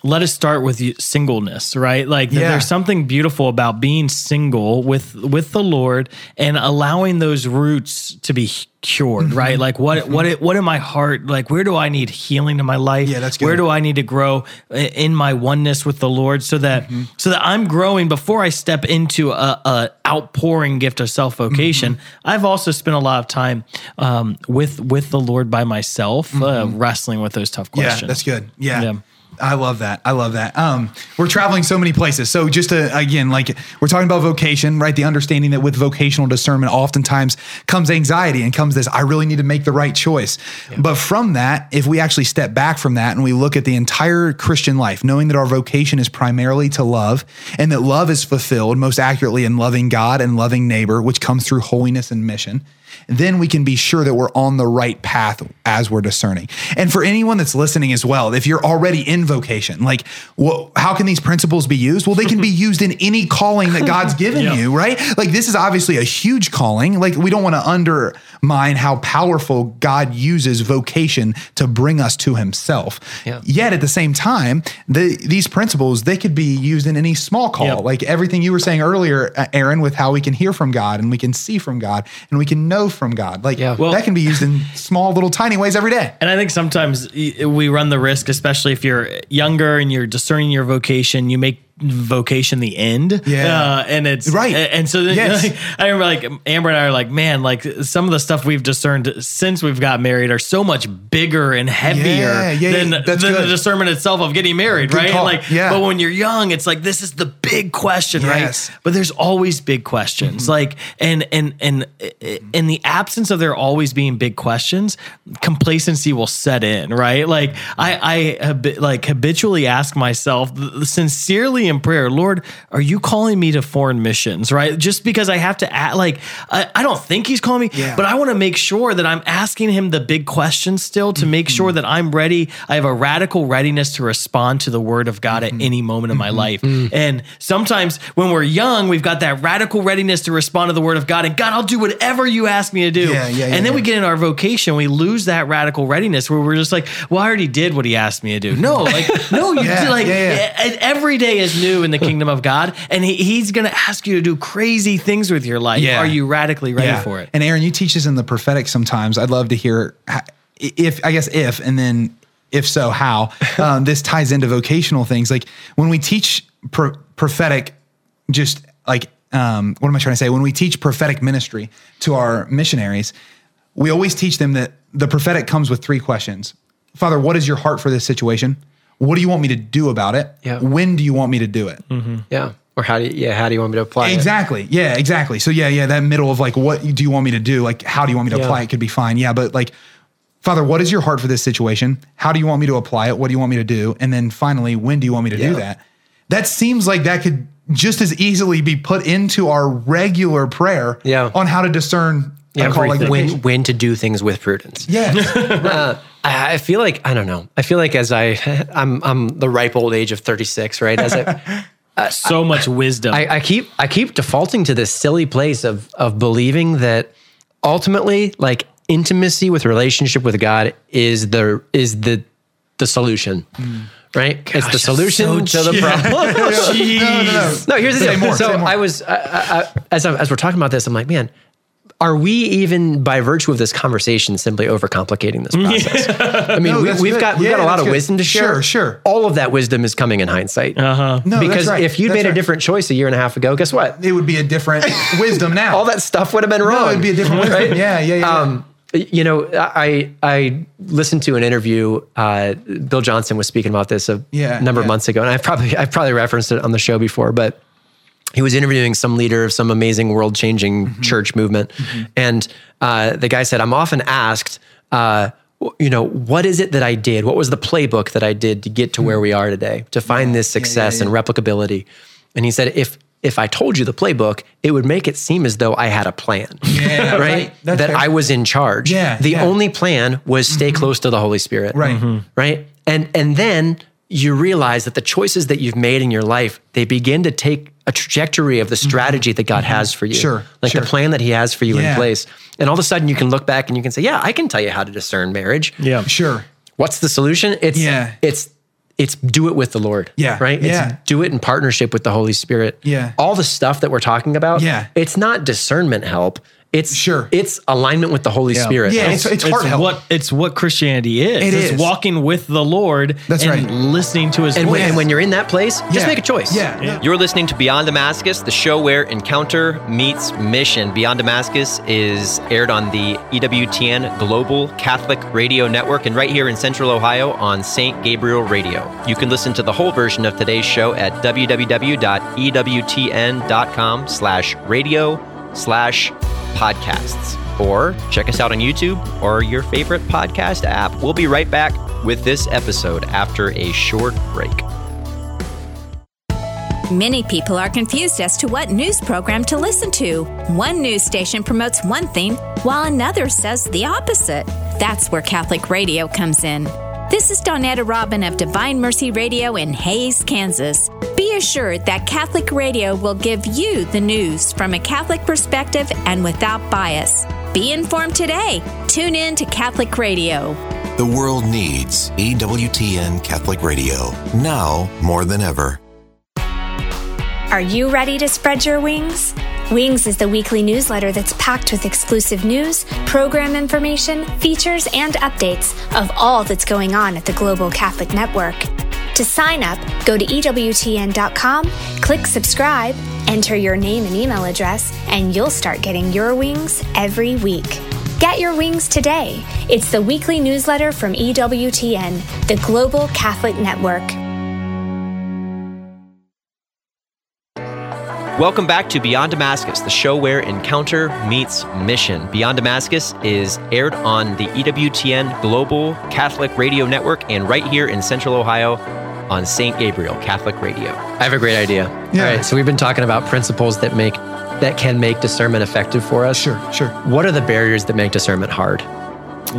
S3: let us start with singleness, right? Like
S2: Yeah.
S3: there's something beautiful about being single with with the Lord and allowing those roots to be cured,
S2: Mm-hmm.
S3: right? Like what what it, what in my heart, like where do I need healing in my life?
S2: Yeah, that's good.
S3: Where do I need to grow in my oneness with the Lord so that
S2: Mm-hmm.
S3: so that I'm growing before I step into a, a outpouring gift of self vocation.
S2: Mm-hmm.
S3: I've also spent a lot of time um, with with the Lord by myself, uh, wrestling with those tough questions.
S2: Mm-hmm. Yeah, that's good. Yeah.
S3: Yeah.
S2: I love that. I love that. Um, we're traveling so many places. So just to again, like we're talking about vocation, right? The understanding that with vocational discernment, oftentimes comes anxiety and comes this, I really need to make the right choice. But from that, if we actually step back from that and we look at the entire Christian life, knowing that our vocation is primarily to love and that love is fulfilled most accurately in loving God and loving neighbor, which comes through holiness and mission then we can be sure that we're on the right path as we're discerning. And for anyone that's listening as well, if you're already in vocation, like, well, how can these principles be used? Well, they can be *laughs* used in any calling that God's given
S3: Yeah.
S2: you, right? Like, this is obviously a huge calling. Like, we don't want to undermine how powerful God uses vocation to bring us to Himself.
S4: Yeah.
S2: Yet at the same time, the, these principles they could be used in any small call, like everything you were saying earlier, Aaron, with how we can hear from God and we can see from God and we can know from God. Like
S4: Yeah.
S3: Well-
S2: that can be used in small, little, tiny ways every day.
S3: And I think sometimes we run the risk, especially if you're younger and you're discerning your vocation, you make vocation the end.
S2: Yeah.
S3: Uh, and it's
S2: Right.
S3: And so then,
S2: Yes.
S3: like, *laughs* I remember like Amber and I are like, man, like some of the stuff we've discerned since we've got married are so much bigger and heavier
S2: Yeah, yeah,
S3: than,
S2: yeah,
S3: than the discernment itself of getting married,
S2: Good
S3: right? Like,
S2: Yeah.
S3: but when you're young, it's like, this is the big question,
S2: Yes.
S3: right? But there's always big questions. Like, and, and, and in the absence of there always being big questions, complacency will set in, right? Like, I, I like habitually ask myself sincerely in prayer, Lord, are you calling me to foreign missions, right? Just because I have to act like, I, I don't think he's calling me,
S2: Yeah.
S3: but I want to make sure that I'm asking him the big questions still to make sure mm-hmm. that I'm ready. I have a radical readiness to respond to the word of God at mm-hmm. any moment in my mm-hmm. life. And sometimes when we're young, we've got that radical readiness to respond to the word of God and God, I'll do whatever you ask me to do.
S2: Yeah, yeah,
S3: and then we get in our vocation, we lose that radical readiness where we're just like, well, I already did what he asked me to do. No, like, no, you *laughs* like every day is new in the kingdom of God, and he, He's going to ask you to do crazy things with your life.
S2: Yeah.
S3: Are you radically ready for it?
S2: And Aaron, you teach us in the prophetic sometimes. I'd love to hear if, I guess, if, and then if so, how *laughs* um, this ties into vocational things. Like when we teach pro- prophetic, just like, um, what am I trying to say? When we teach prophetic ministry to our missionaries, we always teach them that the prophetic comes with three questions Father, what is your heart for this situation? What do you want me to do about it?
S4: Yeah.
S2: When do you want me to do it? Mm-hmm.
S4: Yeah. Or how do you, yeah, how do you want me to apply it?
S2: Exactly. Yeah, exactly. So yeah, yeah, that middle of like, what do you want me to do? Like, how do you want me to
S4: Yeah.
S2: apply it? Could be fine. Yeah, but like, Father, what is your heart for this situation? How do you want me to apply it? What do you want me to do? And then finally, when do you want me to
S4: Yeah.
S2: do that? That seems like that could just as easily be put into our regular prayer
S4: Yeah.
S2: on how to discern
S4: Yeah,
S2: a call like
S4: when when to do things with prudence.
S2: Yeah. *laughs*
S4: Uh, I, I feel like I don't know. I feel like as I *laughs* I'm I'm the ripe old age of 36, right? As I *laughs*
S3: so much wisdom.
S4: I, I keep I keep defaulting to this silly place of of believing that ultimately, like intimacy with relationship with God is the is the the solution. Right? it's the solution to the problem.
S2: no, no, no.
S4: No, here's the
S2: Say
S4: thing.
S2: more,
S4: so. I was, I, I, I- as I, as we're talking about this, I'm like, man, are we even by virtue of this conversation simply overcomplicating this *laughs* process? I mean,
S2: No,
S4: we, we've
S2: good.
S4: got we've
S2: Yeah,
S4: got a lot of
S2: good.
S4: wisdom to share.
S2: Sure, sure.
S4: All of that wisdom is coming in hindsight. Uh-huh.
S2: No, that's
S4: because
S2: right.
S4: if you'd
S2: That's
S4: made a different choice a year and a half ago, guess what?
S2: it would be a different *laughs* wisdom now.
S4: All that stuff would have been wrong.
S2: No, it'd be a different wisdom. Yeah, yeah, yeah.
S4: Um, you know, I I listened to an interview. Uh, Bill Johnson was speaking about this a
S2: Yeah,
S4: number of months ago, and I've probably I've probably referenced it on the show before, but he was interviewing some leader of some amazing world changing
S2: Mm-hmm.
S4: church movement, and uh, the guy said, "I'm often asked." Uh, you know, what is it that I did? What was the playbook that I did to get to where we are today, to find this success and replicability? And he said, if if I told you the playbook, it would make it seem as though I had a plan, *laughs*
S2: Yeah, *laughs*
S4: right?
S2: That's
S4: that
S2: fair.
S4: I was in charge.
S2: Yeah,
S4: The
S2: yeah. Mm-hmm.
S4: only plan was stay close to the Holy Spirit.
S2: Right.
S4: Right. And and then you realize that the choices that you've made in your life, they begin to take a trajectory of the strategy that God has for you.
S2: Mm-hmm. Sure,
S4: Like
S2: sure.
S4: the plan that He has for you
S2: Yeah.
S4: in place. And all of a sudden you can look back and you can say, Yeah, I can tell you how to discern marriage.
S3: yeah.
S2: sure.
S4: What's the solution? It's
S2: Yeah.
S4: it's it's do it with the Lord.
S2: Yeah,
S4: Right?
S2: yeah.
S4: It's do it in partnership with the Holy Spirit.
S2: Yeah.
S4: All the stuff that we're talking about.
S2: Yeah.
S4: It's not discernment help. It's
S2: Sure.
S4: It's alignment with the Holy Spirit.
S2: Yeah, it's, it's heart
S3: it's
S2: help.
S3: what it's what Christianity is.
S2: It
S3: it's
S2: is.
S3: walking with the Lord
S2: That's
S3: and
S2: right.
S3: listening to his
S4: And
S3: voice.
S4: when, and when you're in that place, just make a choice.
S2: Yeah.
S1: You're listening to Beyond Damascus, the show where encounter meets mission. Beyond Damascus is aired on the EWTN Global Catholic Radio Network and right here in Central Ohio on St. Gabriel Radio. You can listen to the whole version of today's show at www.ewtn.com slash radio slash podcasts. Or check us out on YouTube or your favorite podcast app. We'll be right back with this episode after a short break.
S9: Many people are confused as to what news program to listen to. One news station promotes one thing, while another says the opposite. That's where Catholic radio comes in. This is Donetta Robin of Divine Mercy Radio in Hays, Kansas. Be assured that Catholic radio will give you the news from a Catholic perspective and without bias. Be informed today. Tune in to Catholic Radio.
S10: The world needs EWTN Catholic Radio now more than ever.
S11: Are you ready to spread your wings? Wings is the weekly newsletter that's packed with exclusive news, program information, features, and updates of all that's going on at the Global Catholic Network. To sign up, go to EWTN.com, click subscribe, enter your name and email address, and you'll start getting your wings every week. Get your wings today. It's the weekly newsletter from EWTN, the Global Catholic Network.
S1: Welcome back to Beyond Damascus, the show where encounter meets mission. Beyond Damascus is aired on the EWTN Global Catholic Radio Network and right here in Central Ohio on St. Gabriel Catholic Radio.
S4: I have a great idea.
S2: Yeah.
S4: All right. So we've been talking about principles that make that can make discernment effective for us.
S2: Sure, sure.
S4: What are the barriers that make discernment hard?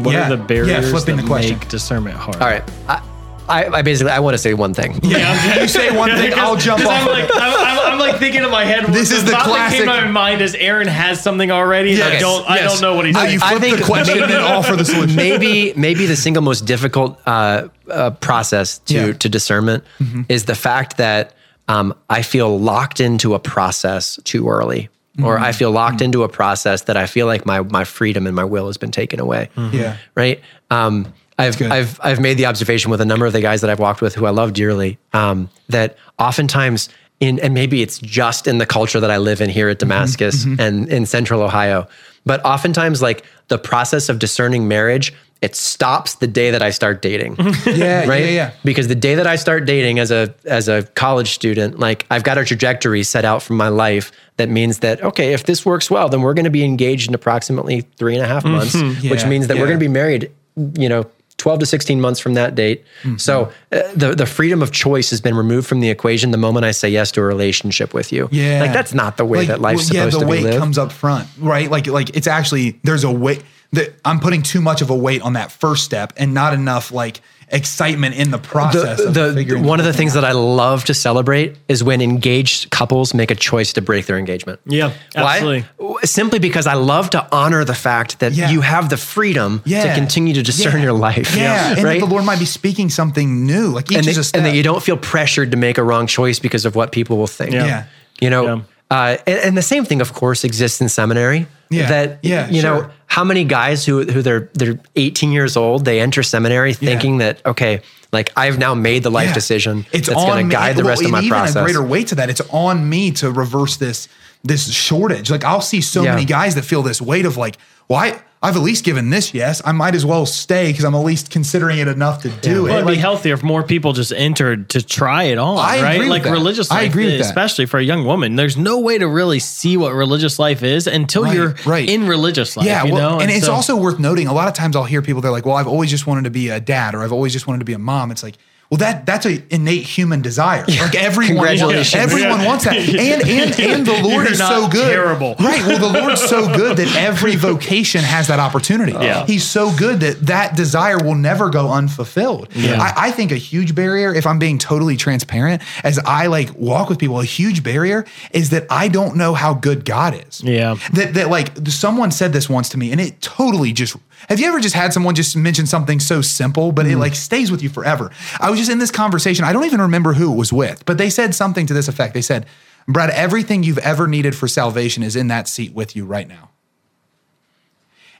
S3: what
S2: Yeah,
S3: are the
S2: yeah,
S3: barriers
S2: flipping
S3: that
S2: the question.
S3: make discernment hard?
S4: All right. I, I, I basically I want to say one thing.
S2: Yeah, you say one *laughs* thing, I'll jump off.
S3: I'm like, I'm, I'm, I'm like thinking in my head.
S2: This is the
S3: thought that came
S2: classic-
S3: to my mind is Aaron has something already. and I don't. I don't know what he's
S2: No,
S3: saying.
S2: you
S4: I
S2: flip
S4: think
S2: the question and *laughs* offer the solution.
S4: maybe maybe the single most difficult uh, uh, process to
S2: Yeah. Mm-hmm.
S4: to discernment is the fact that um, I feel locked into a process too early. Or I feel locked into a process that I feel like my my freedom and my will has been taken away.
S2: Yeah.
S4: Right. Um, I've
S2: good.
S4: I've I've made the observation with a number of the guys that I've walked with who I love dearly um, that oftentimes in and maybe it's just in the culture that I live in here at Damascus and in Central Ohio, but oftentimes like the process of discerning marriage it stops the day that I start dating. *laughs*
S2: Yeah,
S4: right?
S2: yeah, yeah.
S4: Because the day that I start dating as a as a college student, like I've got a trajectory set out for my life that means that okay, if this works well, then we're going to be engaged in approximately three and a half months, which
S2: Mm-hmm. Yeah,
S4: means that we're going to be married, you know. 12 to 16 months from that date.
S2: Mm-hmm.
S4: So uh, the the freedom of choice has been removed from the equation the moment I say yes to a relationship with you.
S2: Yeah.
S4: Like that's not the way
S2: Like,
S4: that life's
S2: well,
S4: supposed
S2: yeah, the
S4: to be
S2: weight comes up front, right? Like like it's actually there's a weight that I'm putting too much of a weight on that first step and not enough like excitement in the process.
S4: the,
S2: of
S4: the,
S2: figuring
S4: one of the things
S2: thing
S4: that I love to celebrate is when engaged couples make a choice to break their engagement.
S3: Yeah, absolutely.
S4: Why? Simply because I love to honor the fact that
S2: Yeah.
S4: you have the freedom to continue to discern
S2: Yeah.
S4: your life.
S2: Yeah, and
S4: right.
S2: the Lord might be speaking something new, like each
S4: and,
S2: is
S4: that-
S2: a step.
S4: and that you don't feel pressured to make a wrong choice because of what people will think.
S3: Yeah.
S2: Yeah.
S4: You know,
S3: Yeah.
S4: uh, and, and the same thing, of course, exists in seminary.
S2: Yeah.
S4: That
S2: Yeah,
S4: you know,
S2: sure.
S4: How many guys who who they're they're 18 years old, they enter seminary thinking that okay, like I've now made the life
S2: Yeah.
S4: decision
S2: It's
S4: that's going to
S2: me.
S4: guide the
S2: Well,
S4: rest of
S2: and
S4: my
S2: even
S4: process.
S2: a greater weight to that. It's on me to reverse this this shortage. Like I'll see so
S4: Yeah.
S2: many guys that feel this weight of like, well, I, I've at least given this yes. I might as well stay because I'm at least considering it enough to do
S3: Well,
S2: it.
S3: it'd be healthier if more people just entered to try it on,
S2: I
S3: right?
S2: agree with
S3: like
S2: that.
S3: religious
S2: I
S3: life,
S2: agree with that.
S3: especially for a young woman. There's no way to really see what religious life is until
S2: Right,
S3: you're
S2: right.
S3: in religious life.
S2: Yeah,
S3: you
S2: well,
S3: know?
S2: and, it's
S3: so-
S2: also worth noting. A lot of times I'll hear people they're like, "Well, I've always just wanted to be a dad, or I've always just wanted to be a mom." It's like, well, that that's a innate human desire. Like everyone,
S4: Congratulations.
S2: everyone
S3: Yeah.
S2: wants that, *laughs* and and and the Lord is so good.
S3: terrible.
S2: right? Well, the Lord's so good that every *laughs* vocation has that opportunity.
S3: Yeah.
S2: He's so good that that desire will never go unfulfilled.
S3: Yeah.
S2: I, I think a huge barrier, if I'm being totally transparent, as I like walk with people, a huge barrier is that I don't know how good God is
S3: Yeah.
S2: that that like someone said this once to me and it totally just have you ever just had someone just mention something so simple but it mm. like stays with you forever? I was just in this conversation i don't even remember who it was with but they said something to this effect. They said brad everything you've ever needed for salvation is in that seat with you right now.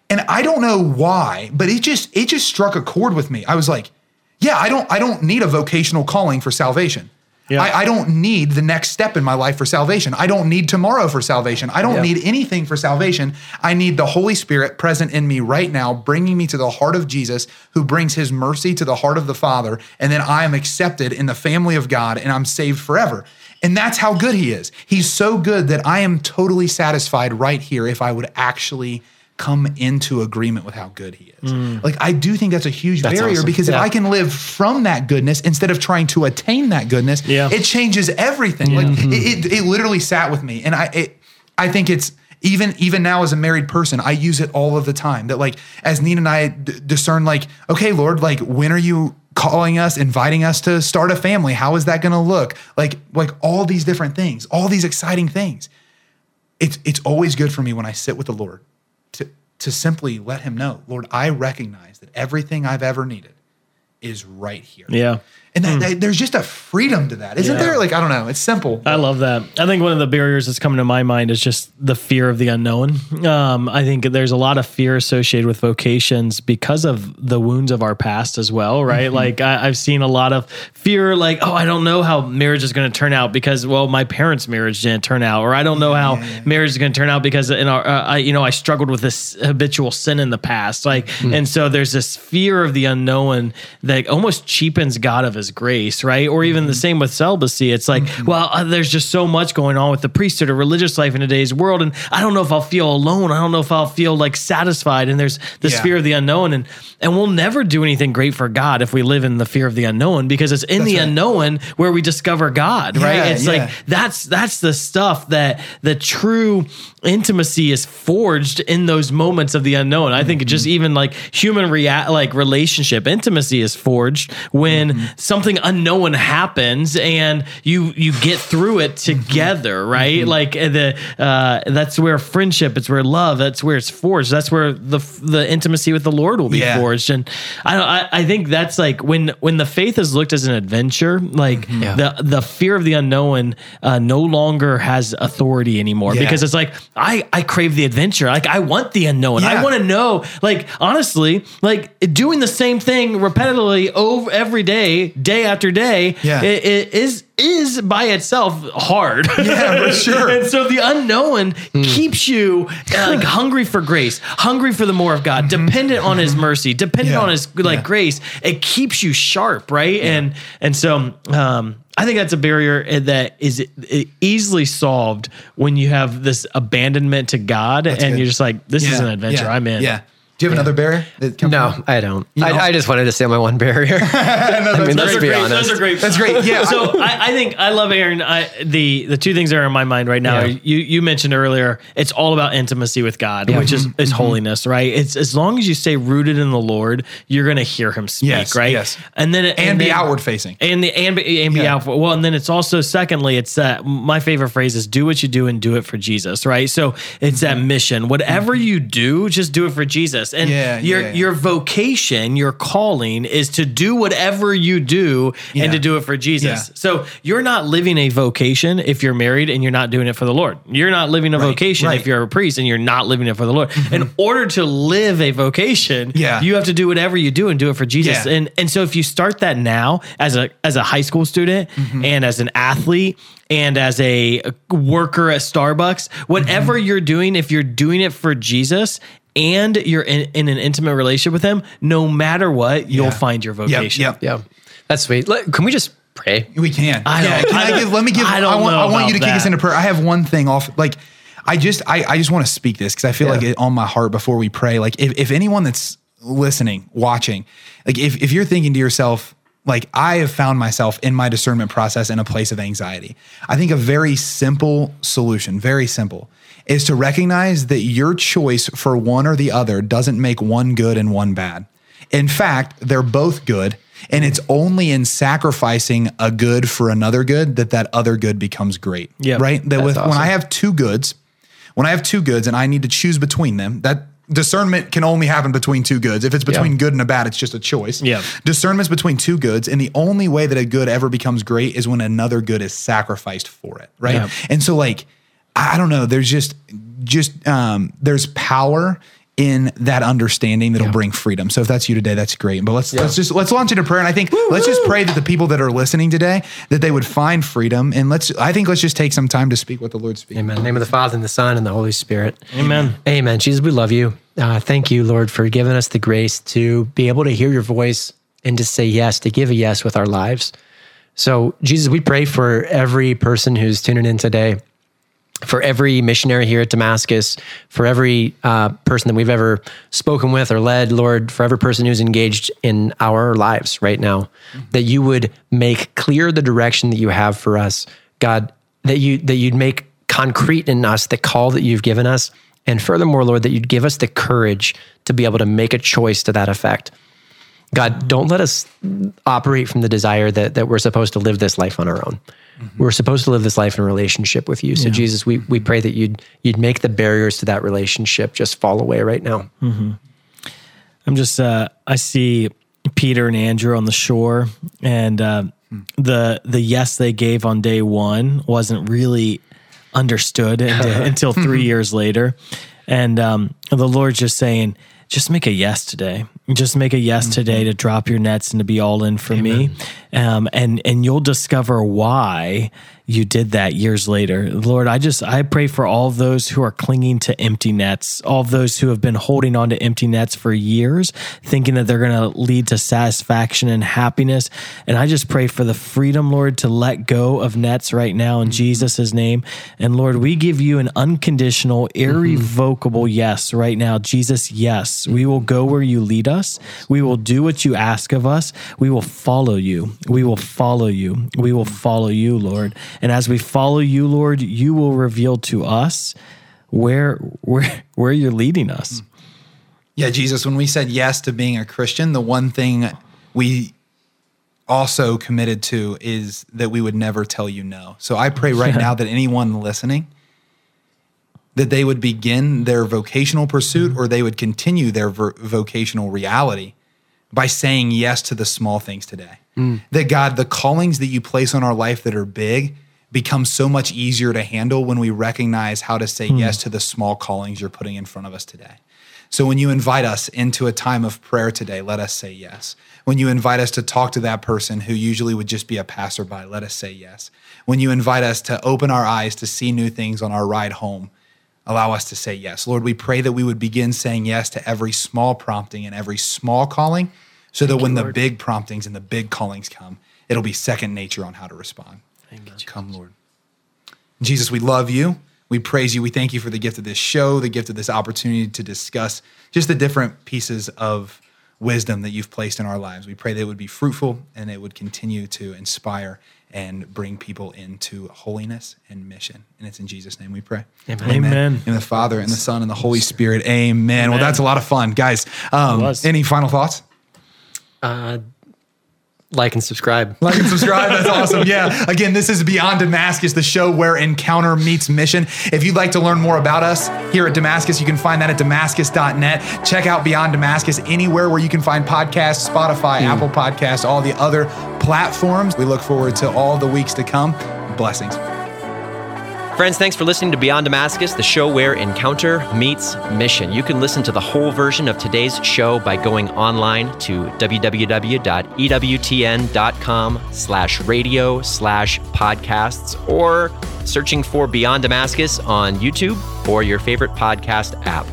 S2: And i don't know why but it just it just struck a chord with me. I was like yeah i don't i don't need a vocational calling for salvation
S3: Yeah.
S2: I, I don't need the next step in my life for salvation. I don't need tomorrow for salvation. I don't
S4: Yeah.
S2: need anything for salvation. I need the Holy Spirit present in me right now, bringing me to the heart of Jesus, who brings his mercy to the heart of the Father. And then I am accepted in the family of God and I'm saved forever. And that's how good he is. He's so good that I am totally satisfied right here if I would actually come into agreement with how good he is. Mm. Like, I do think that's a huge
S4: That's
S2: barrier
S4: awesome.
S2: because if I can live from that goodness instead of trying to attain that goodness,
S3: Yeah.
S2: it changes everything. Like it, it, it literally sat with me, and I, it, I think it's even even now as a married person, I use it all of the time. That like as Nina and I d- discern, like, okay, Lord, like when are you calling us, inviting us to start a family? How is that going to look? Like like all these different things, all these exciting things. It's it's always good for me when I sit with the Lord to simply let Him know, Lord, I recognize that everything I've ever needed is right here.
S3: yeah.
S2: And that, that- there's just a freedom to that, isn't
S3: Yeah.
S2: there? Like I don't know, it's simple.
S3: I love that. I think one of the barriers that's coming to my mind is just the fear of the unknown. Um, I think there's a lot of fear associated with vocations because of the wounds of our past as well, right?
S2: Mm-hmm.
S3: Like I, I've seen a lot of fear, like, oh, I don't know how marriage is going to turn out because, well, my parents' marriage didn't turn out, or I don't know how marriage is going to turn out because in our, uh, I, you know, I struggled with this habitual sin in the past, like,
S2: Mm-hmm.
S3: and so there's this fear of the unknown that almost cheapens God of His grace, right? Or even
S2: Mm-hmm.
S3: the same with celibacy. It's like, well, uh, there's just so much going on with the priesthood or religious life in today's world, and I don't know if I'll feel alone. I don't know if I'll feel like satisfied. And there's this
S2: Yeah.
S3: fear of the unknown, and and we'll never do anything great for God if we live in the fear of the unknown, because it's in the
S2: right.
S3: unknown where we discover God, right? It's
S2: yeah.
S3: like that's that's the stuff that the true intimacy is forged in those moments of the unknown. I think just even like human react like relationship intimacy is forged when something unknown happens and you you get through it
S2: Mm-hmm.
S3: together, right? Like uh, the uh, that's where friendship, it's where love, that's where it's forged. That's where the the intimacy with the Lord will be
S2: Yeah.
S3: forged. And I don't I, I think that's like when when the faith is looked as an adventure, like
S2: Mm-hmm.
S4: Yeah.
S3: the the fear of the unknown uh, no longer has authority anymore
S2: Yeah.
S3: because it's like I I crave the adventure. Like I want the unknown. I want to know. Like honestly, like doing the same thing repetitively over every day, day after day,
S2: Yeah.
S3: i- i- is is by itself hard.
S2: Yeah, for *laughs* sure.
S3: and so the unknown keeps you uh, like *laughs* hungry for grace, hungry for the more of God, dependent on His mercy, dependent
S2: Mm-hmm. Yeah.
S3: on His like
S2: Yeah.
S3: grace. It keeps you sharp, right? And and so um, I think that's a barrier eh, that is e- easily solved when you have this abandonment to God, and
S2: good.
S3: you're just like, this is an adventure.
S2: yeah,
S3: I'm in.
S2: Yeah. Do you have another barrier? that
S4: No,
S2: from-
S4: I don't.
S2: You
S4: I. I just wanted to say my one barrier. *laughs* *laughs* I mean, let's
S3: Those are
S4: be
S3: great.
S4: honest.
S3: Those are great.
S2: That's great. Yeah. *laughs*
S3: So I, I think I love Aaron. I, the the two things that are in my mind right now.
S4: Yeah.
S3: You you mentioned earlier. It's all about intimacy with God, which is
S2: Mm-hmm.
S3: is holiness, right? It's as long as you stay rooted in the Lord, you're going to hear Him speak,
S2: Yes,
S3: right?
S2: yes.
S3: And then it-
S2: and be
S3: then-
S2: outward facing.
S3: and the and be, and be
S2: Yeah.
S3: out for well and then it's also secondly it's that my favorite phrase is do what you do and do it for jesus right so it's that mission whatever you do just do it for jesus and
S2: Mm-hmm. Yeah,
S3: your
S2: yeah, yeah.
S3: your vocation your calling is to do whatever you do and to do it for jesus so you're not living a vocation if you're married and you're not doing it for the lord you're not living a vocation
S2: right.
S3: if you're a priest and you're not living it for the lord in order to live a vocation
S2: Yeah.
S3: you have to do whatever you do and do it for jesus and and so if you start that now as a as a high school student
S2: Mm-hmm.
S3: and as an athlete and as a worker at Starbucks, whatever
S2: Mm-hmm.
S3: you're doing, if you're doing it for Jesus and you're in, in an intimate relationship with him, no matter what, you'll
S2: Yeah.
S3: find your
S2: Yep.
S3: vocation.
S2: Yep.
S4: Yeah, that's sweet. Let- Can we just pray?
S2: We can.
S3: I
S2: yeah.
S3: don't-
S2: Can
S3: I
S2: I, give? Let me give.
S3: I
S2: I,
S3: don't
S2: want.
S3: know
S2: I want you to
S3: about
S2: kick us into prayer. I have one thing off. Like, I just. I. I just want to speak this because I feel
S4: Yeah.
S2: like it on my heart before we pray. Like, if if anyone that's listening, watching, like, if if you're thinking to yourself. Like I have found myself in my discernment process in a place of anxiety. I think a very simple solution, very simple, is to recognize that your choice for one or the other doesn't make one good and one bad. In fact, they're both good. And it's only in sacrificing a good for another good that that other good becomes great.
S3: Yep.
S2: Right. That with when. I have two goods, when I have two goods and I need to choose between them, that discernment can only happen between two goods. If it's between
S4: Yeah.
S2: good and a bad, it's just a choice.
S3: Yeah.
S2: Discernment's between two goods. And the only way that a good ever becomes great is when another good is sacrificed for it. Right.
S3: Yeah.
S2: And so like, I I don't know, there's just just um there's power in that understanding that'll bring freedom. So if that's you today, that's great. But let's let's just let's launch into prayer. And I think let's just pray that the people that are listening today that they would find freedom. And let's I think let's just take some time to speak what the Lord speaks.
S4: Amen. In the name of the Father and the Son and the Holy Spirit.
S3: Amen.
S4: Amen. Jesus, we love you. Uh, thank you, Lord, for giving us the grace to be able to hear your voice and to say yes, to give a yes with our lives. So, Jesus, we pray for every person who's tuning in today, for every missionary here at Damascus, for every uh, person that we've ever spoken with or led, Lord, for every person who's engaged in our lives right now, that you would make clear the direction that you have for us, God, that you that you'd make concrete in us the call that you've given us, and furthermore, Lord, that you'd give us the courage to be able to make a choice to that effect. God, don't let us operate from the desire that that we're supposed to live this life on our own. We're supposed to live this life in relationship with you. So Jesus, we we pray that you'd you'd make the barriers to that relationship just fall away right now.
S3: I'm just uh I see Peter and Andrew on the shore and uh the the yes they gave on day 1 wasn't really understood *laughs* until, until 3 *laughs* years later. And um the Lord's just saying just make a yes today. Just make a yes today to drop your nets and to be all in for me. Um, and and you'll discover why you did that years later. Lord, I just I pray for all of those who are clinging to empty nets, all of those who have been holding on to empty nets for years, thinking that they're going to lead to satisfaction and happiness. And I just pray for the freedom, Lord, to let go of nets right now in mm-hmm. Jesus' name. And Lord, we give you an unconditional, mm-hmm. irrevocable yes right now. Jesus, yes. We will go where you lead us. We will do what you ask of us. We will follow you. We will follow you. We will follow you, Lord. And as we follow you, Lord, you will reveal to us where where where you're leading us. Mm.
S2: Yeah, Jesus, when we said yes to being a Christian, the one thing we also committed to is that we would never tell you no. So I pray *laughs* right now that anyone listening that they would begin their vocational pursuit mm-hmm. or they would continue their ver- vocational reality by saying yes to the small things today. Mm. That God, the callings that you place on our life that are big become so much easier to handle when we recognize how to say yes to the small callings you're putting in front of us today. So when you invite us into a time of prayer today, let us say yes. When you invite us to talk to that person who usually would just be a passerby, let us say yes. When you invite us to open our eyes to see new things on our ride home, allow us to say yes. Lord, we pray that we would begin saying yes to every small prompting and every small calling so that when the big promptings and the big callings come, it'll be second nature on how to respond. Come, Lord. Jesus, we love you. We praise you. We thank you for the gift of this show, the gift of this opportunity to discuss just the different pieces of wisdom that you've placed in our lives. We pray that it would be fruitful and it would continue to inspire and bring people into holiness and mission. And it's in Jesus' name we pray.
S3: Amen. Amen.
S2: In the Father and the Son and the Holy Spirit. Amen. Well, that's a lot of fun. Guys, um, any final thoughts?
S12: Uh, like and subscribe.
S2: Like and subscribe. That's awesome. Yeah. Again, this is Beyond Damascus, the show where encounter meets mission. If you'd like to learn more about us here at Damascus, you can find that at damascus.net. Check out Beyond Damascus anywhere where you can find podcasts, Spotify, hmm. Apple Podcasts, all the other platforms. We look forward to all the weeks to come. Blessings.
S4: Friends, thanks for listening to Beyond Damascus, the show where encounter meets mission. You can listen to the whole version of today's show by going online to www.ewtn.com slash radio slash podcasts or searching for Beyond Damascus on YouTube or your favorite podcast app.